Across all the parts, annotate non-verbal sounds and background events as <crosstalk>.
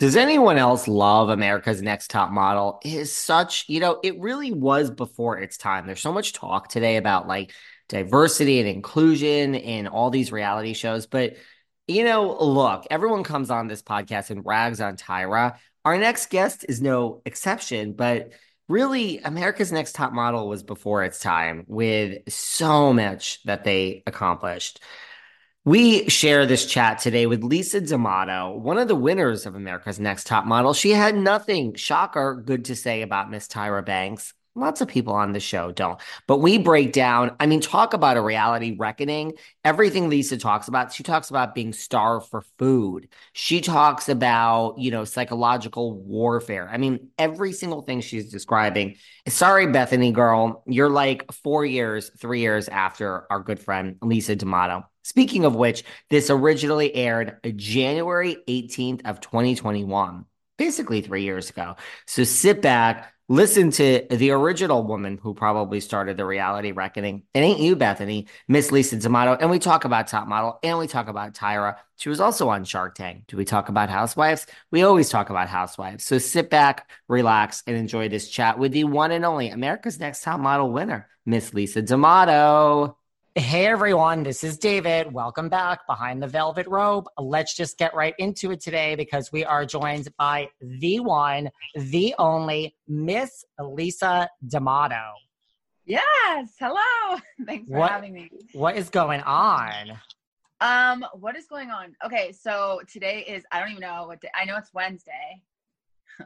Does anyone else love America's Next Top Model? It is such, you know, it really was before its time. There's so much talk today about like diversity and inclusion in all these reality shows. But, you know, look, everyone comes on this podcast and rags on Tyra. Our next guest is no exception, but really, America's Next Top Model was before its time with so much that they accomplished. We share this chat today with Lisa D'Amato, one of the winners of America's Next Top Model. She had nothing, shocker, good to say about Miss Tyra Banks. Lots of people on the show don't. But we break down, I mean, talk about a reality reckoning. Everything Lisa talks about, she talks about being starved for food. She talks about, you know, psychological warfare. I mean, every single thing she's describing. Sorry, Bethenny girl, you're like four years, three years after our good friend Lisa D'Amato. Speaking of which, this originally aired January 18th of 2021, basically three years ago. So sit back, listen to the original woman who probably started the reality reckoning. It ain't you, Bethenny, Miss Lisa D'Amato. And we talk about Top Model and we talk about Tyra. She was also on Shark Tank. Do we talk about housewives? We always talk about housewives. So sit back, relax, and enjoy this chat with the one and only America's Next Top Model winner, Miss Lisa D'Amato. Hey everyone, this is David. Welcome back behind the velvet rope. Let's just get right into it today because we are joined by the one, the only Miss Lisa D'Amato. Yes, hello. <laughs> Thanks for What- having me. What is going on? Um, what is going on? Okay, so today is I don't even know what day, I know it's Wednesday.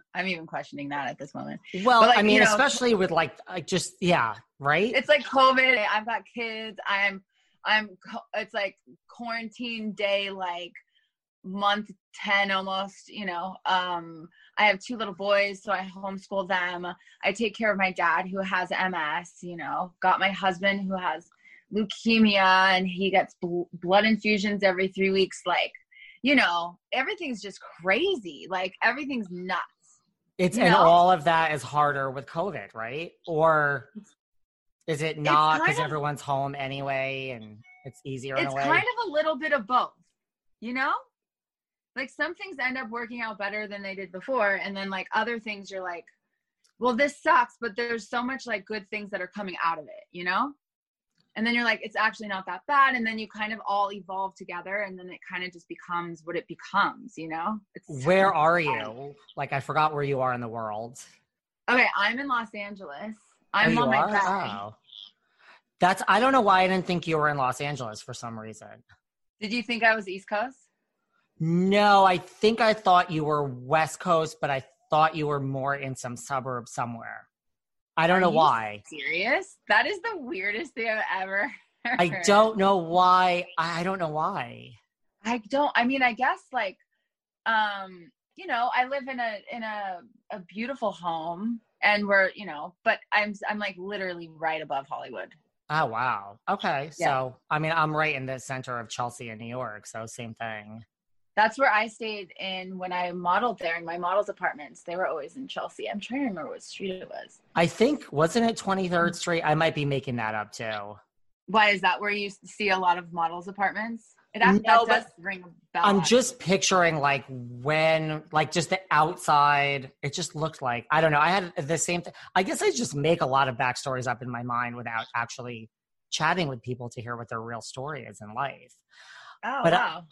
<laughs> I'm even questioning that at this moment. Well, like, I mean, you know- especially with like, I just yeah, right? It's like COVID. I've got kids. I'm I'm it's like quarantine day like month 10 almost, you know. Um I have two little boys, so I homeschool them. I take care of my dad who has MS, you know. Got my husband who has leukemia and he gets bl- blood infusions every 3 weeks like you know, everything's just crazy. Like everything's nuts. It's you and know? all of that is harder with COVID, right? Or is it not because everyone's home anyway and it's easier in it's a way? kind of a little bit of both you know like some things end up working out better than they did before and then like other things you're like well this sucks but there's so much like good things that are coming out of it you know and then you're like it's actually not that bad and then you kind of all evolve together and then it kind of just becomes what it becomes you know it's Where are you? Like I forgot where you are in the world. okay i'm in los angeles Oh, i'm you on my? Oh. That's I don't know why I didn't think you were in Los Angeles for some reason. did you think i was east coast No, I think I thought you were West Coast, but I thought you were more in some suburb somewhere. I don't Are know why. serious that is the weirdest thing i've ever I don't know why. I don't know why. I don't I mean I guess like um you know I live in a in a a beautiful home and we're you know but I'm I'm like literally right above Hollywood. Oh wow. Okay. Yeah. So I mean I'm right in the center of Chelsea in New York, so same thing. That's where I stayed in when I modeled there in my models apartments. They were always in Chelsea. I'm trying to remember what street it was. I think wasn't it 23rd Street? I might be making that up too. Why is that where you see a lot of models apartments? It act- No, does ring a bell. I'm just picturing like when, like just the outside. It just looked like I don't know. I had the same thing. I guess I just make a lot of backstories up in my mind without actually chatting with people to hear what their real story is in life. Oh but, wow.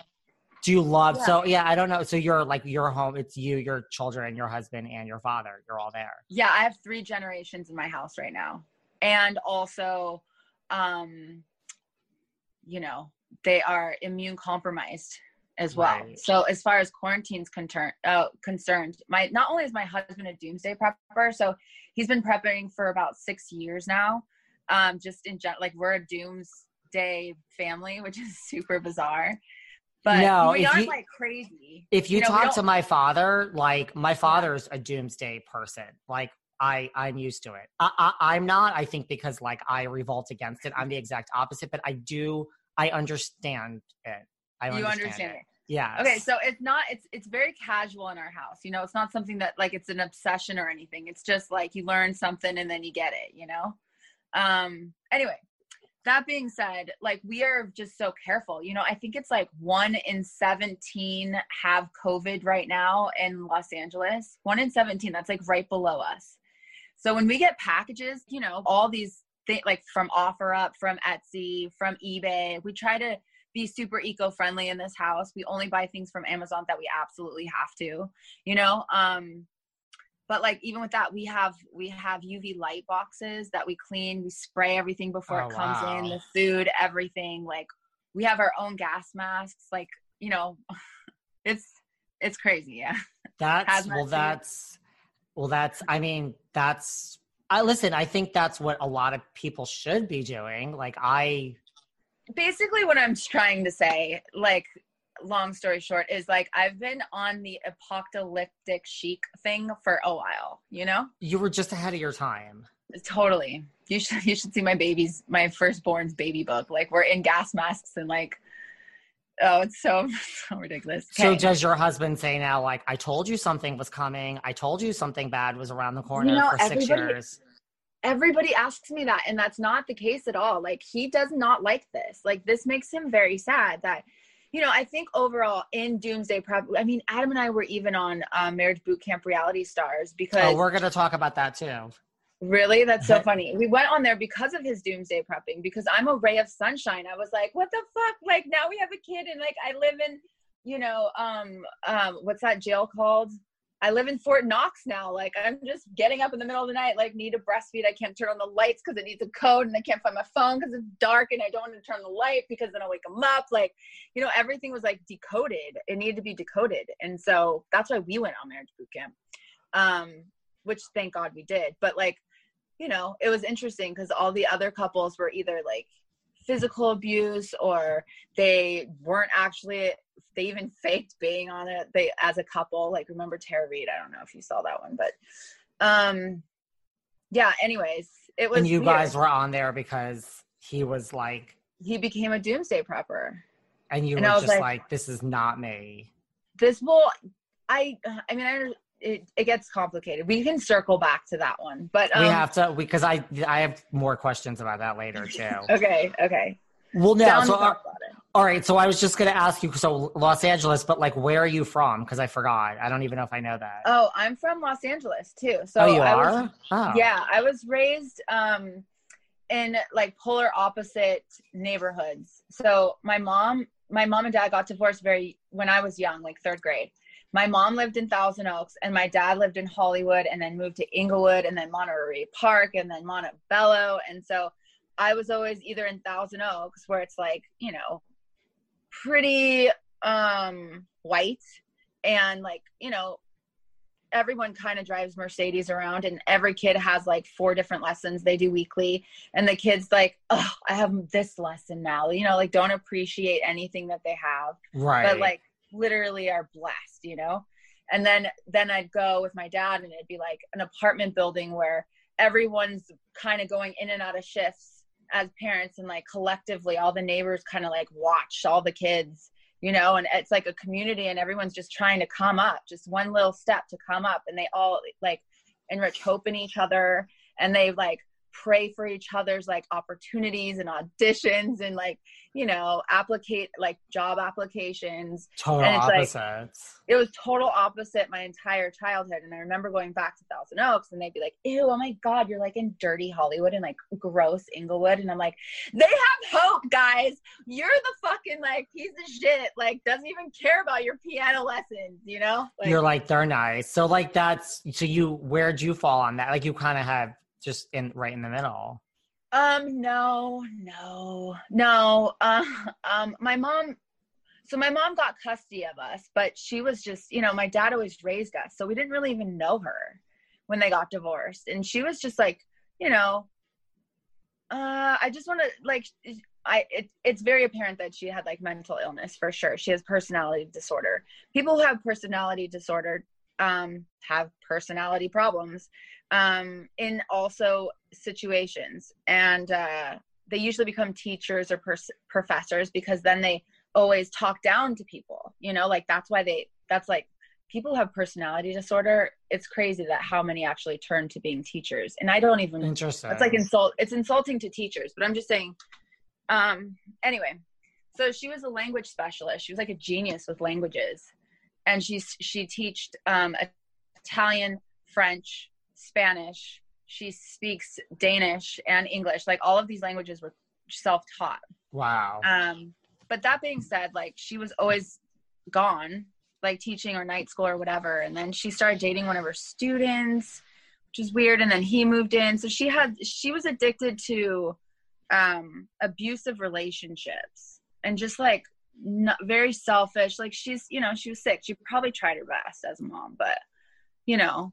Do you love? Yeah. So yeah, I don't know. So you're like your home. It's you, your children, your husband, and your father. You're all there. yeah i have three generations in my house right now and also um you know they are immune compromised as well. Right. So as far as quarantine's concerned, uh, concerned, my not only is my husband a doomsday prepper, so he's been prepping for about six years now. Um, just in general, like we're a doomsday family, which is <laughs> super bizarre. But No, we if aren't you- like crazy. If you, You know, talk to my father, like my father's a doomsday person. Like I, I'm used to it. I, I, I'm not. I think because like I revolt against it. I'm the exact opposite. But I do. I understand it. I you understand, understand it. it. Yeah. Okay, so it's not it's it's very casual in our house. You know, it's not something that like it's an obsession or anything. It's just like you learn something and then you get it, you know? Um anyway, that being said, like we are just so careful. You know, I think it's like 1 in 17 have COVID right now in Los Angeles. 1 in 17, that's like right below us. So when we get packages, you know, all these things like from OfferUp, from Etsy, from eBay, we try to be super eco-friendly in this house. We only buy things from Amazon that we absolutely have to, you know. Um but like even with that we have we have uv light boxes that we clean we spray everything before Oh, it comes in the food everything like we have our own gas masks like you know <laughs> it's it's crazy yeah <laughs> That's well. That's well. That's. I mean, that's. I listen. I think that's what a lot of people should be doing. Like I. basically what i'm trying to say like long story short is like i've been on the apocalyptic chic thing for a while you know? You were just ahead of your time. totally. You should <laughs> you should see my baby's my firstborn's baby book. Like we're in gas masks and like oh it's so <laughs> so ridiculous. So does your husband say now, like, I told you something was coming. I told you something bad was around the corner know, for six years. everybody asks me that and that's not the case at all. Like he does not like this. Like this makes him very sad that you know i think overall in doomsday prep i mean adam and i were even on uh, marriage boot camp reality stars because Oh, we're gonna talk about that too. Really? That's so <laughs> funny. We went on there because of his doomsday prepping, because I'm a ray of sunshine. I was like, what the fuck? Like now we have a kid and like I live in, you know, um, um, what's that jail called? I live in Fort Knox now. Like I'm just getting up in the middle of the night, like need to breastfeed. I can't turn on the lights because it needs a code and I can't find my phone because it's dark and I don't want to turn the light because then I'll wake them up. Like, you know, everything was like decoded. It needed to be decoded. And so that's why we went on marriage boot camp. Um, which thank God we did. But like, you know, it was interesting because all the other couples were either like physical abuse or they weren't actually they even faked being on it they as a couple like remember tara reid i don't know if you saw that one but um yeah anyways it was And you weird. guys were on there because he was like, he became a doomsday prepper and you And were just like- like, this is not me. this will i i mean i it, it gets complicated we can circle back to that one but um we have to because I I have more questions about that later too. <laughs> okay okay well, now So about it. All right. So I was just gonna ask you. So Los Angeles, but like, where are you from? Because I forgot. I don't even know if I know that. oh i'm from los angeles too so oh, you I was- are. oh. yeah i was raised um in like polar opposite neighborhoods so my mom my mom and dad got divorced very when i was young like third grade my mom lived in thousand oaks and my dad lived in hollywood and then moved to inglewood and then monterey park and then montebello and so i was always either in thousand oaks where it's like you know pretty um white and like you know everyone kind of drives Mercedes around and every kid has like four different lessons they do weekly. And the kids like oh I have this lesson now you know like don't appreciate anything that they have. Right. but like literally are blessed you know? And then then I'd go with my dad and it'd be like an apartment building where everyone's kind of going in and out of shifts as parents and like collectively all the neighbors kind of like watch all the kids you know and it's like a community and everyone's just trying to come up just one little step to come up and they all like enrich hope in each other and they like pray for each other's like opportunities and auditions and like you know applicate like job applications total and it's like- it was total opposite my entire childhood and i remember going back to thousand oaks and they'd be like ew oh my god you're like in dirty hollywood and like gross inglewood and i'm like they have hope guys you're the fucking like piece of shit like doesn't even care about your piano lessons you know like, You're like they're nice. So like that's so you. Where'd you fall on that? Like you kind of have just in right in the middle. Um, no, no, no. Uh, um, my mom. So my mom got custody of us, but she was just, you know, my dad always raised us, so we didn't really even know her when they got divorced, and she was just like, you know, uh, I just want to like, I it, it's very apparent that she had like mental illness for sure. She has personality disorder. People who have personality disorder um, have personality problems um, in also situations. And uh, they usually become teachers or pers- professors because then they always talk down to people you know like that's why they that's like people have personality disorder. It's crazy that how many actually turn to being teachers. And i don't even interesting. it's like insult it's insulting to teachers but i'm just saying um anyway. So she was a language specialist. She was like a genius with languages. And she's she taught um italian french Spanish. She speaks Danish and English. Like all of these languages were self-taught. Wow. Um, but that being said, like she was always gone, like teaching or night school or whatever. And then she started dating one of her students, which is weird. And then he moved in. So she had she was addicted to um abusive relationships and just like not, very selfish. Like she's, you know, she was sick. She probably tried her best as a mom, but you know,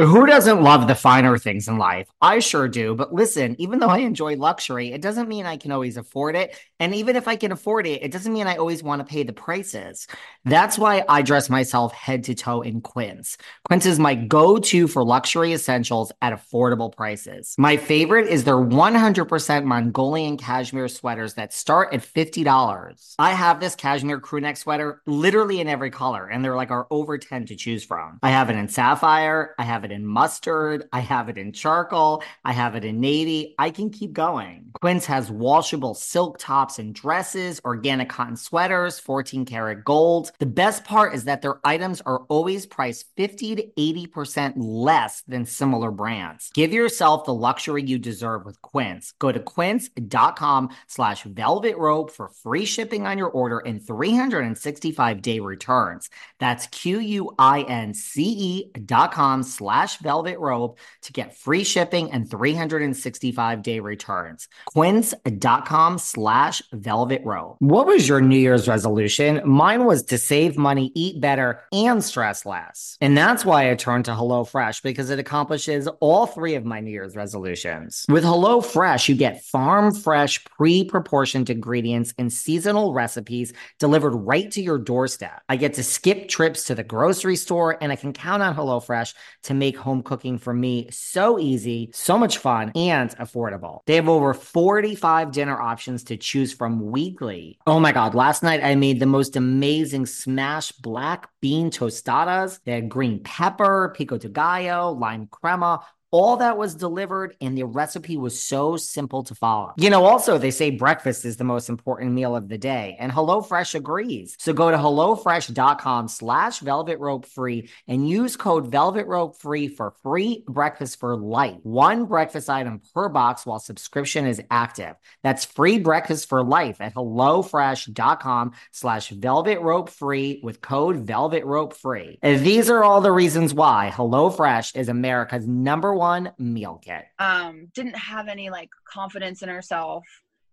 Who doesn't love the finer things in life? I sure do. But listen, even though I enjoy luxury, it doesn't mean I can always afford it. And even if I can afford it, it doesn't mean I always want to pay the prices. That's why I dress myself head to toe in Quince. Quince is my go to for luxury essentials at affordable prices. My favorite is their 100% Mongolian cashmere sweaters that start at $50. I have this cashmere crewneck sweater literally in every color, and there like are over 10 to choose from. I have it in sapphire, I have it in mustard, I have it in charcoal, I have it in navy. I can keep going. Quince has washable silk tops and dresses, organic cotton sweaters, 14 karat gold. The best part is that their items are always priced 50 to 80% less than similar brands. Give yourself the luxury you deserve with Quince. Go to quince.com slash velvet rope for free shipping on your order and 365 day returns. That's Q-U-I-N-C-E dot com slash velvet rope to get free shipping and 365 day returns. Quince.com slash velvet rope. What was your New Year's resolution? Mine was to save money, eat better, and stress less. And that's why I turned to HelloFresh because it accomplishes all three of my New Year's resolutions. With HelloFresh, you get farm fresh, pre proportioned ingredients and seasonal recipes delivered right to your doorstep. I get to skip trips to the grocery store and I can count on HelloFresh to make home cooking for me so easy, so much fun, and affordable. They have over 45 dinner options to choose from weekly. Oh my God, last night I made the most amazing smashed black bean tostadas. They had green pepper, pico de gallo, lime crema all that was delivered and the recipe was so simple to follow. You know, also they say breakfast is the most important meal of the day and HelloFresh agrees. So go to HelloFresh.com slash velvet rope free and use code velvet rope free for free breakfast for life. One breakfast item per box while subscription is active. That's free breakfast for life at HelloFresh.com slash velvet rope free with code velvet rope free. These are all the reasons why HelloFresh is America's number one meal kit. Um, didn't have any like confidence in herself.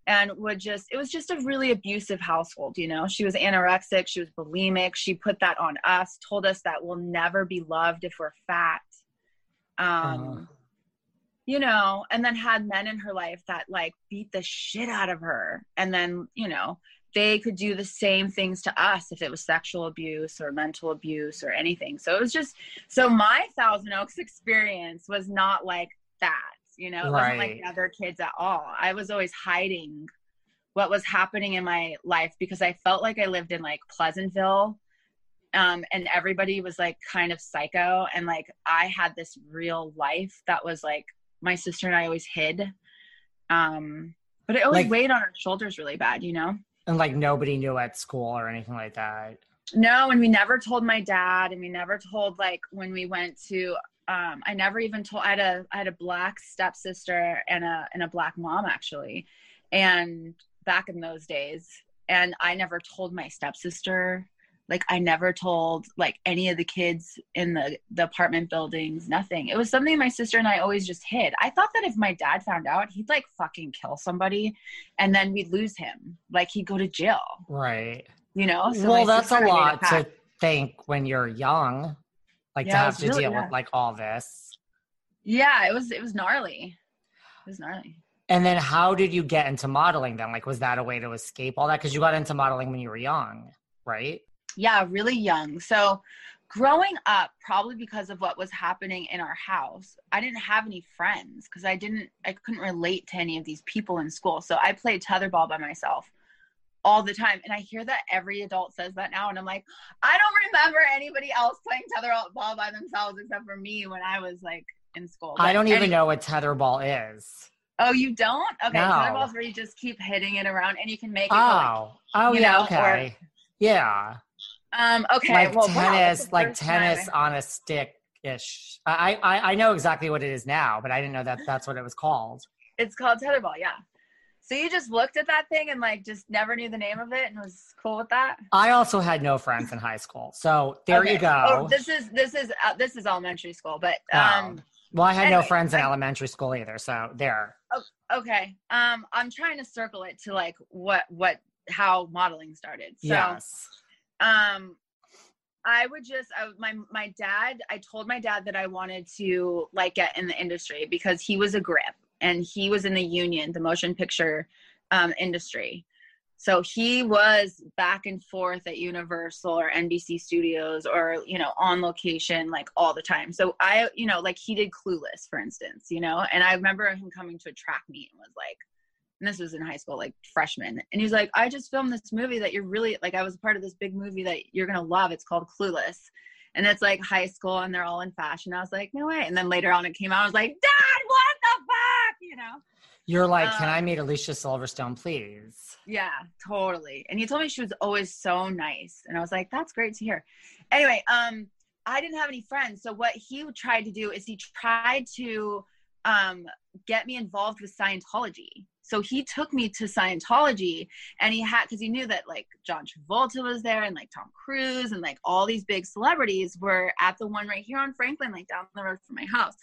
and would just it was just a really abusive household you know she was anorexic she was bulimic she put that on us told us that we'll never be loved if we're fat um uh. you know and then had men in her life that like beat the shit out of her and then you know they could do the same things to us if it was sexual abuse or mental abuse or anything so it was just so my thousand oaks experience was not like that you know, it right. wasn't like the other kids at all. I was always hiding what was happening in my life because I felt like I lived in like Pleasantville. Um, and everybody was like kind of psycho and like I had this real life that was like my sister and I always hid. Um, but it always like, weighed on our shoulders really bad, you know? And like nobody knew at school or anything like that. No, and we never told my dad, and we never told like when we went to um, I never even told. I had a I had a black stepsister and a and a black mom actually, and back in those days, and I never told my stepsister. Like I never told like any of the kids in the the apartment buildings. Nothing. It was something my sister and I always just hid. I thought that if my dad found out, he'd like fucking kill somebody, and then we'd lose him. Like he'd go to jail. Right. You know. So well, that's a lot to think when you're young like yeah, to have to really, deal with like all this yeah it was it was gnarly it was gnarly and then how did you get into modeling then like was that a way to escape all that because you got into modeling when you were young right yeah really young so growing up probably because of what was happening in our house i didn't have any friends because i didn't i couldn't relate to any of these people in school so i played tetherball by myself all the time. And I hear that every adult says that now. And I'm like, I don't remember anybody else playing tetherball by themselves except for me when I was like in school. But I don't even know what tetherball is. Oh, you don't? Okay. No. Tetherball's where you just keep hitting it around and you can make it. Oh, like, oh, oh yeah. Know, okay. Or, yeah. Um, okay. Like well, tennis, wow, like tennis time. on a stick ish. I, I, I know exactly what it is now, but I didn't know that that's what it was called. It's called tetherball. Yeah. So you just looked at that thing and like just never knew the name of it and was cool with that. I also had no friends in high school, so there okay. you go. Oh, this is this is uh, this is elementary school, but oh. um. Oh. Well, I had anyway, no friends in I, elementary school either, so there. Oh, okay. Um, I'm trying to circle it to like what what how modeling started. So, yes. Um, I would just I, my my dad. I told my dad that I wanted to like get in the industry because he was a grip and he was in the union, the motion picture um, industry. So he was back and forth at Universal or NBC Studios or, you know, on location like all the time. So I, you know, like he did Clueless, for instance, you know, and I remember him coming to a track meet and was like, and this was in high school, like freshman. And he's like, I just filmed this movie that you're really like, I was a part of this big movie that you're going to love. It's called Clueless. And it's like high school and they're all in fashion. I was like, no way. And then later on it came out, I was like, Dad, what the fuck? You know? You're like, um, can I um, meet Alicia Silverstone, please? Yeah, totally. And he told me she was always so nice. And I was like, that's great to hear. Anyway, um, I didn't have any friends. So what he tried to do is he tried to um, get me involved with Scientology. So he took me to Scientology and he had, because he knew that like John Travolta was there and like Tom Cruise and like all these big celebrities were at the one right here on Franklin, like down the road from my house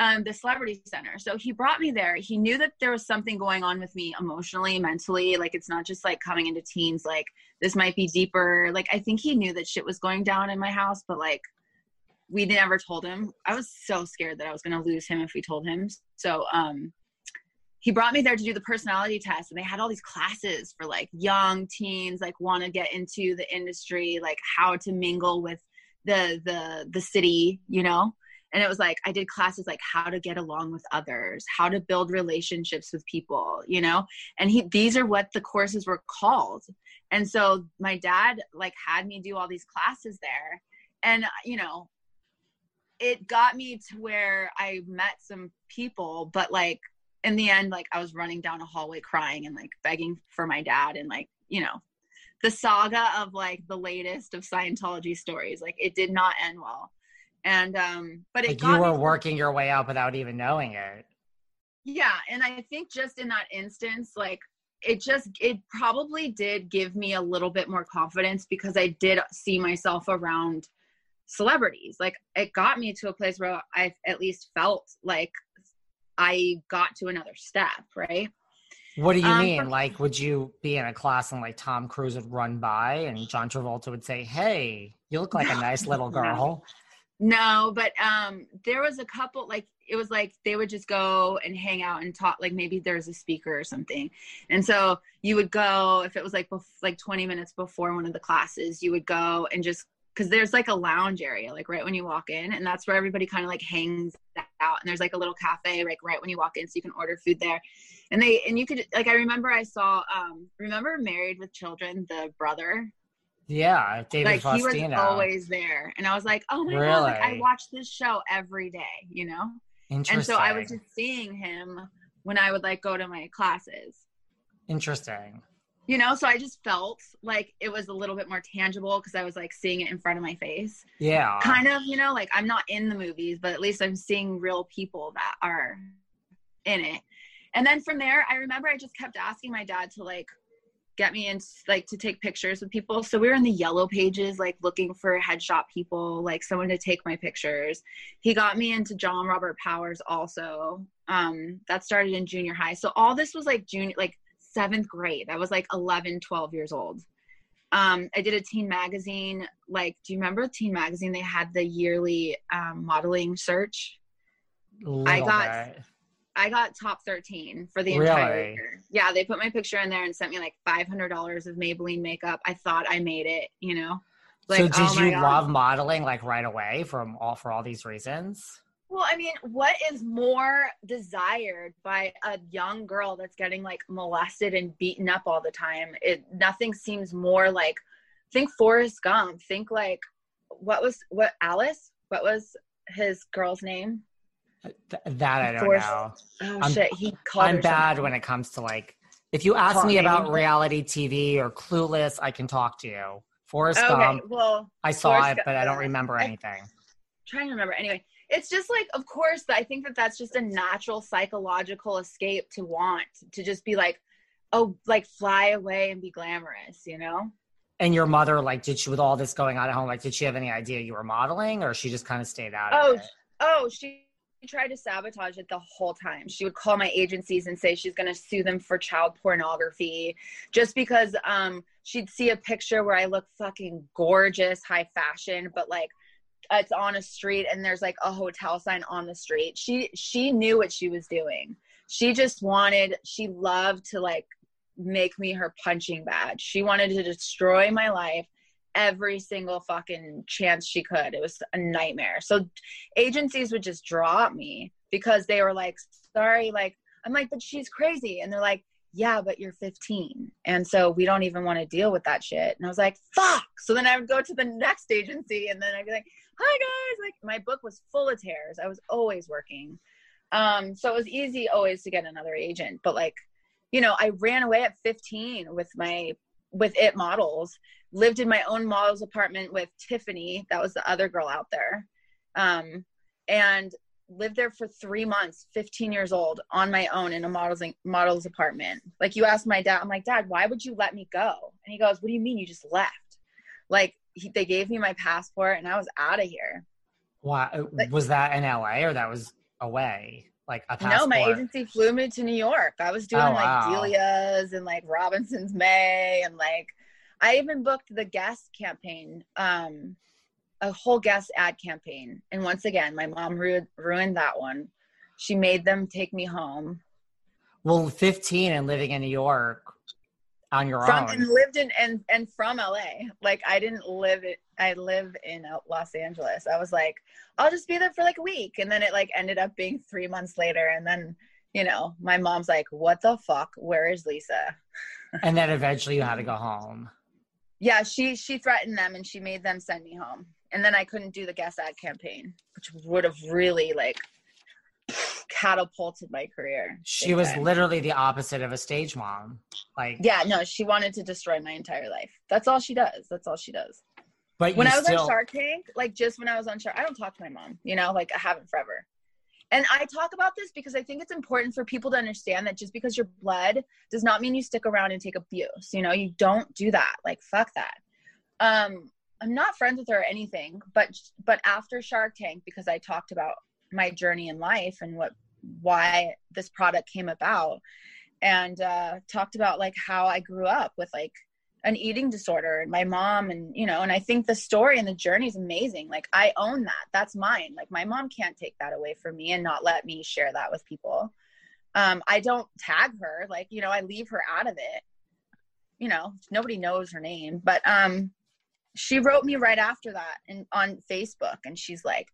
um, the celebrity center. So he brought me there. He knew that there was something going on with me emotionally, mentally. Like it's not just like coming into teens, like this might be deeper. Like I think he knew that shit was going down in my house, but like we never told him. I was so scared that I was gonna lose him if we told him. So um he brought me there to do the personality test and they had all these classes for like young teens like want to get into the industry like how to mingle with the the the city you know? And it was like i did classes like how to get along with others how to build relationships with people you know? And he these are what the courses were called. And so my dad like had me do all these classes there and uh, you know it got me to where i met some people but like in the end like i was running down a hallway crying and like begging for my dad and like you know the saga of like the latest of scientology stories like it did not end well. And um but it like you were working your way up without even knowing it. Yeah and i think just in that instance like it just it probably did give me a little bit more confidence because i did see myself around celebrities. Like it got me to a place where i at least felt like i got to another step right What do you um, mean? Like, would you be in a class and like Tom Cruise would run by and John Travolta would say, "Hey, you look like a nice little <laughs> girl." No, but um, there was a couple like it was like they would just go and hang out and talk. Like maybe there's a speaker or something, and so you would go if it was like bef- like 20 minutes before one of the classes, you would go and just because there's like a lounge area like right when you walk in and that's where everybody kind of like hangs out and there's like a little cafe like right when you walk in so you can order food there and they and you could like i remember i saw um remember married with children the brother yeah David like Faustino. he was always there and i was like oh my really? god like i watch this show every day you know Interesting. and so i was just seeing him when i would like go to my classes interesting you know so i just felt like it was a little bit more tangible because i was like seeing it in front of my face. Yeah. Kind of you know like i'm not in the movies but at least i'm seeing real people that are in it. And then from there i remember i just kept asking my dad to like get me in like to take pictures with people. So we were in the yellow pages like looking for headshot people like someone to take my pictures. He got me into john robert powers also um that started in junior high. So all this was like junior like seventh grade. I was like 11, 12 years old. Um, I did a teen magazine. Like, do you remember Teen Magazine? They had the yearly um, modeling search. I got, bit. I got top 13 for the really? entire year. Yeah, they put my picture in there and sent me like $500 of Maybelline makeup. I thought I made it, you know? Like, so did oh you God. love modeling like right away from all for all these reasons? Well, I mean, what is more desired by a young girl that's getting like molested and beaten up all the time? It nothing seems more like think Forrest Gump. Think like what was what Alice? What was his girl's name? that I don't Forrest, know. Oh I'm, shit, he called. I'm bad something. when it comes to like. If you ask me about reality TV or Clueless, I can talk to you. Forrest okay, Gump. Well, I saw Forrest it, but I don't remember anything. I'm trying to remember. Anyway, it's just like of course i think that that's just a natural psychological escape to want to just be like oh like fly away and be glamorous you know? And your mother like did she with all this going on at home like did she have any idea you were modeling or she just kind of stayed out oh oh she tried to sabotage it the whole time. She would call my agencies and say she's going to sue them for child pornography just because um she'd see a picture where i look fucking gorgeous high fashion but like it's on a street and there's like a hotel sign on the street she she knew what she was doing she just wanted she loved to like make me her punching bag she wanted to destroy my life every single fucking chance she could it was a nightmare so agencies would just drop me because they were like sorry like i'm like but she's crazy and they're like yeah, but you're 15. And so we don't even want to deal with that shit. And I was like, fuck. So then I would go to the next agency and then I'd be like, hi guys. Like my book was full of tears. I was always working. Um so it was easy always to get another agent but like you know i ran away at 15 with my with it models lived in my own models apartment with tiffany. That was the other girl out there. Um and lived there for three months 15 years old on my own in a models models apartment. Like you asked my dad i'm like dad why would you let me go? And he goes what do you mean you just left? Like he, they gave me my passport and I was out of here. Wow. Like, was that in LA or that was away? Like a passport? No, my agency flew me to New York. I was doing oh, like wow. Delia's and like Robinson's May and like I even booked the Guess campaign, um, a whole Guess ad campaign. And once again, my mom ru- ruined that one. She made them take me home. Well, 15 and living in New York, on your from, own and lived in and and from LA. Like I didn't live it. I live in uh, Los Angeles. I was like, I'll just be there for like a week, and then it like ended up being three months later, and then you know my mom's like, what the fuck? Where is Lisa? <laughs> and then eventually you had to go home. Yeah, she she threatened them and she made them send me home. And then I couldn't do the Guess ad campaign, which would have really like catapulted my career. She was time. literally the opposite of a stage mom. Like Yeah, no, she wanted to destroy my entire life. That's all she does. That's all she does. But when I was still... on Shark Tank, like just when I was on Shark, I don't talk to my mom, you know, like I haven't forever. And I talk about this because I think it's important for people to understand that just because you're blood does not mean you stick around and take abuse. You know, you don't do that. Like fuck that. Um, I'm not friends with her or anything, but but after Shark Tank, because I talked about my journey in life and what why this product came about and uh, talked about like how I grew up with like an eating disorder and my mom and you know and I think the story and the journey is amazing. Like I own that. That's mine. Like my mom can't take that away from me and not let me share that with people. Um, I don't tag her. Like you know I leave her out of it. You know nobody knows her name, but um, she wrote me right after that and on Facebook and she's like,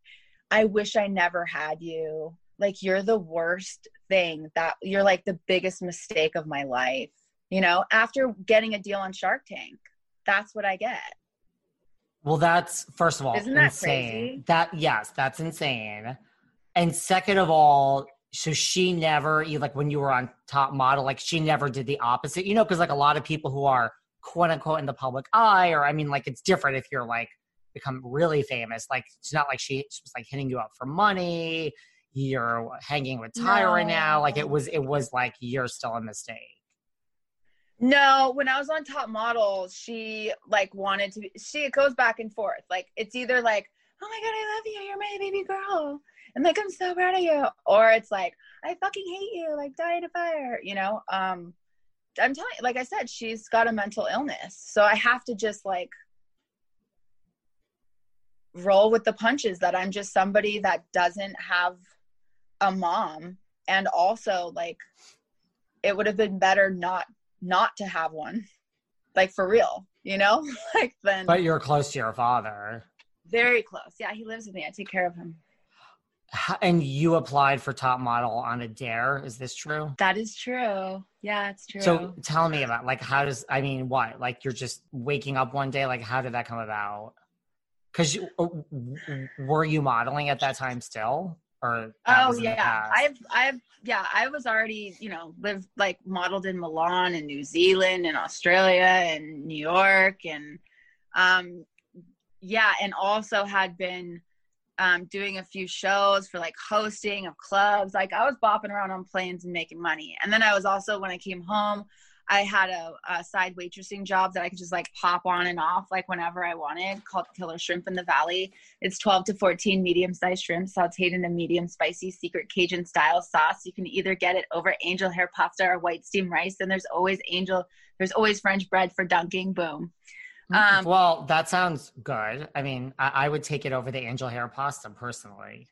I wish I never had you. Like you're the worst thing that you're like the biggest mistake of my life. You know, after getting a deal on Shark Tank, that's what I get. Well, that's first of all Isn't that insane. crazy? That yes, that's insane. And second of all, so she never like when you were on top model, like she never did the opposite, you know, because like a lot of people who are quote unquote in the public eye, or I mean, like it's different if you're like become really famous. Like it's not like she, she was like hitting you up for money. You're hanging with Tyra now. Like it was, it was like you're still a mistake. No, when I was on Top Model, she like wanted to. Be, she it goes back and forth. Like it's either like, "Oh my god, I love you, you're my baby girl," and like I'm so proud of you, or it's like, "I fucking hate you, like die in a fire," you know. Um, I'm telling you, like I said, she's got a mental illness, so I have to just like roll with the punches. That I'm just somebody that doesn't have a mom, and also like it would have been better not not to have one like for real you know <laughs> like then But you're close to your father. very close yeah he lives with me i take care of him And you applied for top model on a dare. Is this true? that is true yeah it's true So tell me about like how does I mean what like you're just waking up one day like how did that come about? Because you uh, were you modeling at that time still or oh was in the yeah i've i've yeah i was already you know lived like modeled in milan and new zealand and australia and new york and um yeah and also had been um, doing a few shows for like hosting of clubs. Like I was bopping around on planes and making money. And then I was also when I came home, I had a, a side waitressing job that I could just like pop on and off like whenever I wanted, called Killer Shrimp in the Valley. It's 12 to 14 medium-sized shrimp sautéed in a medium spicy secret Cajun style sauce. You can either get it over angel hair pasta or white steamed rice. And there's always angel, there's always French bread for dunking. Boom. Um, well, that sounds good. I mean, I, I would take it over the angel hair pasta personally.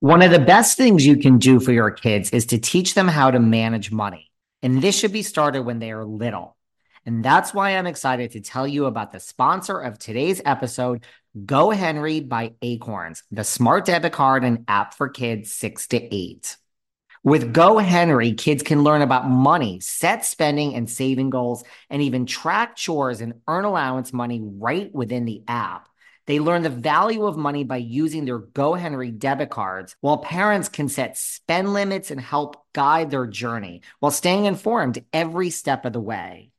One of the best things you can do for your kids is to teach them how to manage money. And this should be started when they are little. And that's why I'm excited to tell you about the sponsor of today's episode, Go Henry by Acorns, the smart debit card and app for kids six to eight. With Go Henry, kids can learn about money, set spending and saving goals, and even track chores and earn allowance money right within the app. They learn the value of money by using their Go Henry debit cards, while parents can set spend limits and help guide their journey while staying informed every step of the way.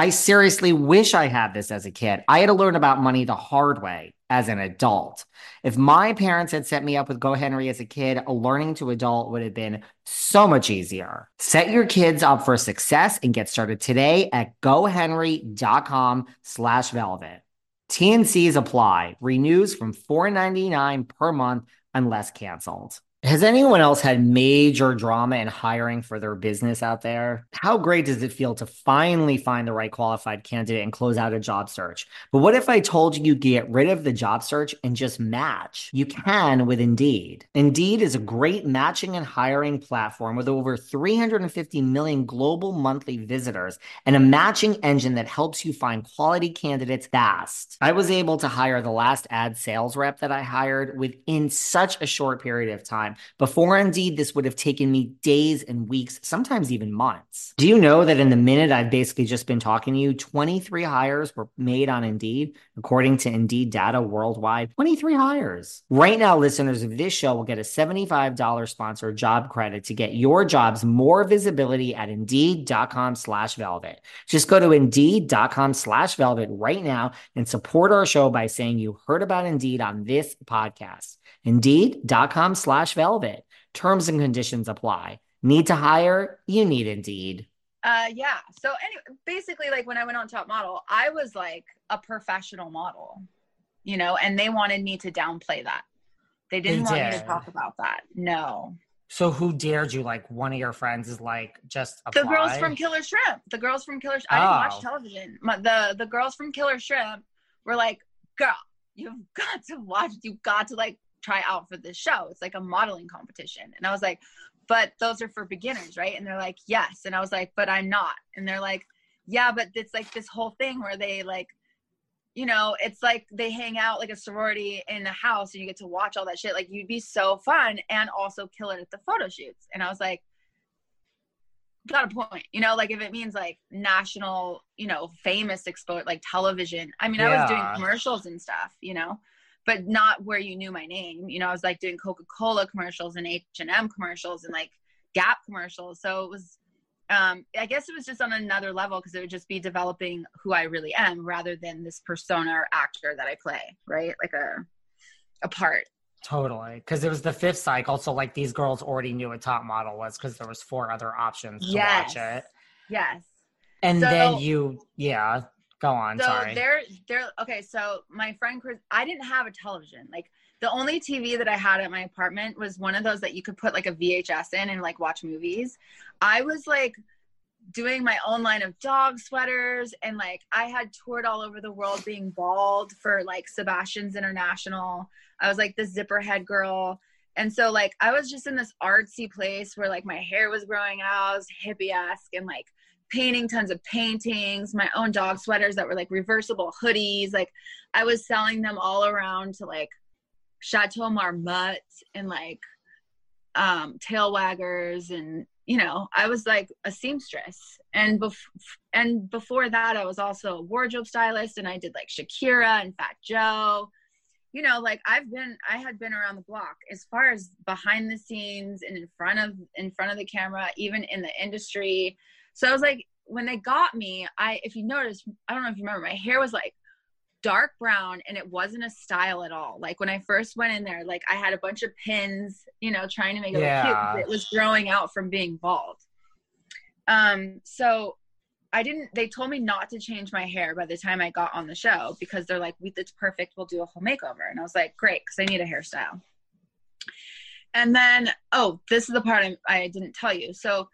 I seriously wish I had this as a kid. I had to learn about money the hard way as an adult. If my parents had set me up with Go Henry as a kid, a learning to adult would have been so much easier. Set your kids up for success and get started today at gohenry.com slash velvet. TNCs apply. Renews from $4.99 per month unless canceled. Has anyone else had major drama in hiring for their business out there? How great does it feel to finally find the right qualified candidate and close out a job search? But what if I told you get rid of the job search and just match? You can with Indeed. Indeed is a great matching and hiring platform with over 350 million global monthly visitors and a matching engine that helps you find quality candidates fast. I was able to hire the last ad sales rep that I hired within such a short period of time. Before Indeed, this would have taken me days and weeks, sometimes even months. Do you know that in the minute I've basically just been talking to you, 23 hires were made on Indeed, according to Indeed data worldwide? 23 hires. Right now, listeners of this show will get a $75 sponsored job credit to get your jobs more visibility at indeed.com slash velvet. Just go to indeed.com slash velvet right now and support our show by saying you heard about Indeed on this podcast. Indeed.com slash velvet. Terms and conditions apply. Need to hire? You need Indeed. Uh, yeah. So anyway, basically, like when I went on Top Model, I was like a professional model, you know, and they wanted me to downplay that. They didn't They want me to talk about that. No, So who dared you? Like one of your friends is like just apply? The girls from Killer Shrimp. The girls from Killer. Sh- I didn't Oh. watch television. My, the the girls from Killer Shrimp were like, "Girl, you've <laughs> got to watch. You've got to like try out for this show. It's like a modeling competition." And I was like, "But those are for beginners, right?" And they're like, "Yes." And I was like, "But I'm not." And they're like, "Yeah, but it's like this whole thing where they like." You know, it's like they hang out like a sorority in the house and you get to watch all that shit. Like, you'd be so fun and also kill it at the photo shoots. And I was like, got a point you know like if it means like national you know famous exposure like television i mean i was doing commercials and stuff you know but not where you knew my name. You know i was like doing coca-cola commercials and h&m commercials and like gap commercials. So it was um i guess it was just on another level because it would just be developing who i really am rather than this persona or actor that i play right? Like a a part. Totally, because it was the fifth cycle, so like these girls already knew what top model was because there was four other options to Yes. watch it, yes. And So- then you, yeah, go on. so sorry. they're they're okay so my friend chris i didn't have a television like the only tv that i had at my apartment was one of those that you could put like a vhs in and like watch movies i was like doing my own line of dog sweaters and like i had toured all over the world being bald for like sebastian's international i was like the zipper head girl and so like i was just in this artsy place where like my hair was growing out I was hippie-esque and like painting tons of paintings, my own dog sweaters that were like reversible hoodies. Like I was selling them all around to like Chateau Marmont and like um tail waggers and you know, I was like a seamstress. And bef- and before that I was also a wardrobe stylist and I did like Shakira and Fat Joe. You know, like I've been I had been around the block as far as behind the scenes and in front of in front of the camera, even in the industry. So I was like, when they got me, I if you notice, I don't know if you remember, my hair was like dark brown and it wasn't a style at all. Like when I first went in there, like I had a bunch of pins, you know, trying to make it look cute. 'cause Yeah. It was growing out from being bald. Um, so I didn't they told me not to change my hair by the time I got on the show because they're like, it's perfect, we'll do a whole makeover. And I was like, great, because I need a hairstyle. And then, oh, this is the part I, I didn't tell you. So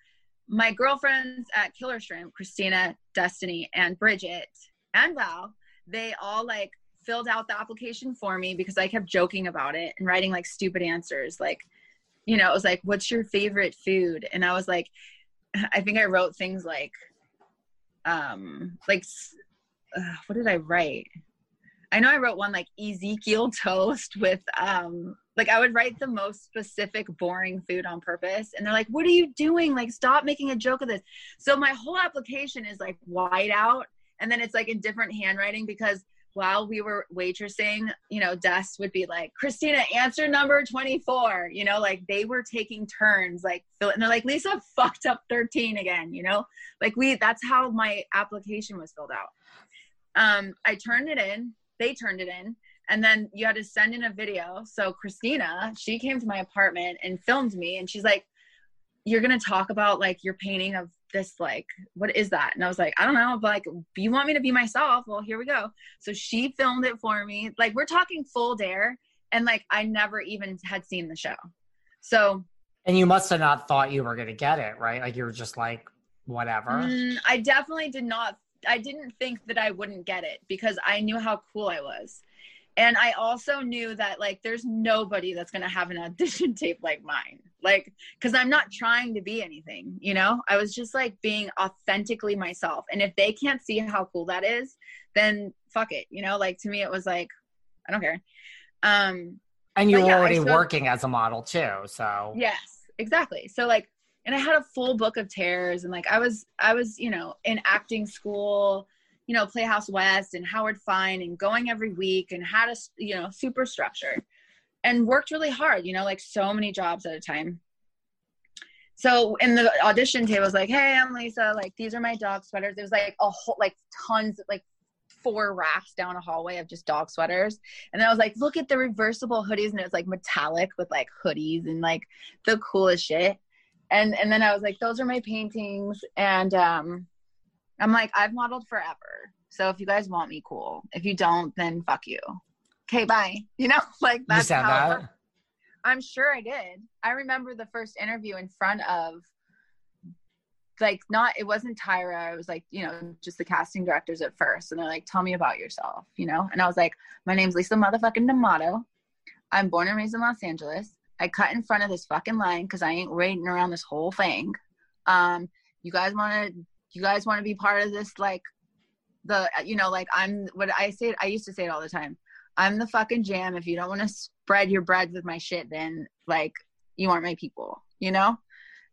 my girlfriends at Killer Shrimp, Christina, Destiny, and Bridget, and Val, they all like filled out the application for me because I kept joking about it and writing like stupid answers. Like, you know, it was like, what's your favorite food? And I was like, <sighs> I think I wrote things like, um, like, uh, what did I write? I know I wrote one like Ezekiel <laughs> toast with um like I would write the most specific boring food on purpose and they're like what are you doing? Like stop making a joke of this. So my whole application is like white out and then it's like in different handwriting because while we were waitressing you know Dust would be like Christina answer number 24 you know like they were taking turns like and they're like Lisa fucked up 13 again you know? Like we that's how my application was filled out. Um I turned it in they turned it in and then you had to send in a video so christina she came to my apartment and filmed me and she's like you're gonna talk about like your painting of this like what is that and i was like i don't know but like you want me to be myself well here we go so she filmed it for me like we're talking full dare and like i never even had seen the show so and you must have not thought you were going to get it, right? Like you were just like, whatever. Mm, I definitely did not. I didn't think that I wouldn't get it because I knew how cool I was, and I also knew that like there's nobody that's gonna have an audition <laughs> tape like mine. Like, because I'm not trying to be anything, you know. I was just like being authentically myself, and if they can't see how cool that is, then fuck it, you know. Like to me, it was like, I don't care. Um, and you were yeah, already working as a model too, so Yes, exactly. So like and I had a full book of tears and like I was I was, you know, in acting school, you know, Playhouse West and Howard Fine and going every week and had a, you know, super structure and worked really hard, you know, like so many jobs at a time. So in the audition I was like, "Hey, I'm Lisa. Like, these are my dog sweaters." There was like a whole, like tons, like four racks down a hallway of just dog sweaters. And then I was like, "Look at the reversible hoodies," and it was like metallic with like hoodies and like the coolest shit. And and then I was like, "Those are my paintings." And um, I'm like, "I've modeled forever, so if you guys want me, cool. If you don't, then fuck you." Okay, bye. <laughs> You know, like you that's said how. that. I'm sure I did. I remember the first interview in front of like not it wasn't Tyra. It was like, you know, just the casting directors at first. And they're like, tell me about yourself, you know? And I was like, my name's Lisa motherfucking D'Amato. I'm born and raised in Los Angeles. I cut in front of this fucking line because I ain't waiting around this whole thing. Um, you guys wanna you guys wanna be part of this like the you know, like I'm what I say I used to say it all the time. I'm the fucking jam. If you don't want to spread your bread with my shit, then like you aren't my people, you know?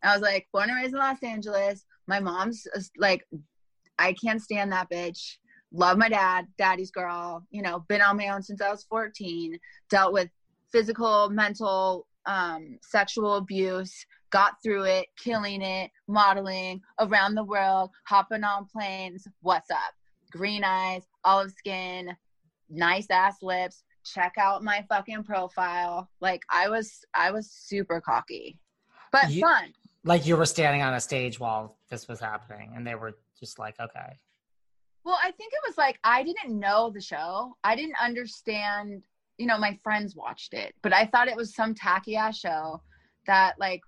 And I was like, born and raised in Los Angeles. My mom's like, I can't stand that bitch. Love my dad, daddy's girl, you know, been on my own since I was 14, dealt with physical, mental, um, sexual abuse, got through it, killing it, modeling around the world, hopping on planes. What's up? Green eyes, olive skin, nice ass lips. Check out my fucking profile. Like I was, I was super cocky, but You- fun. Like you were standing on a stage while this was happening, and they were just like, okay. Well, I think it was like I didn't know the show. I didn't understand, you know, my friends watched it, but I thought it was some tacky ass show that like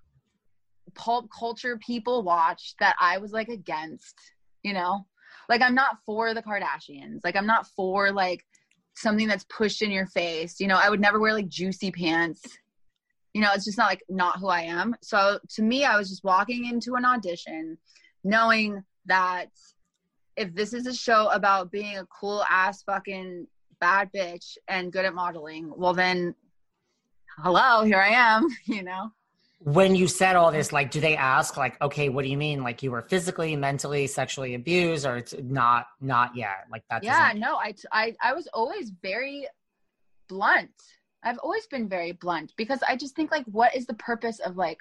pulp culture people watched that I was like against, you know? Like I'm not for the Kardashians. Like I'm not for like something that's pushed in your face. You know, I would never wear like juicy pants. You know, it's just not like not who I am. So to me, I was just walking into an audition knowing that if this is a show about being a cool ass fucking bad bitch and good at modeling, well then hello, here I am, <laughs> you know. When you said all this, like, do they ask, like, okay, what do you mean? Like, you were physically, mentally, sexually abused, or it's not, not yet? Like that? Yeah, no, I, I I was always very blunt. I've always been very blunt because I just think like what is the purpose of like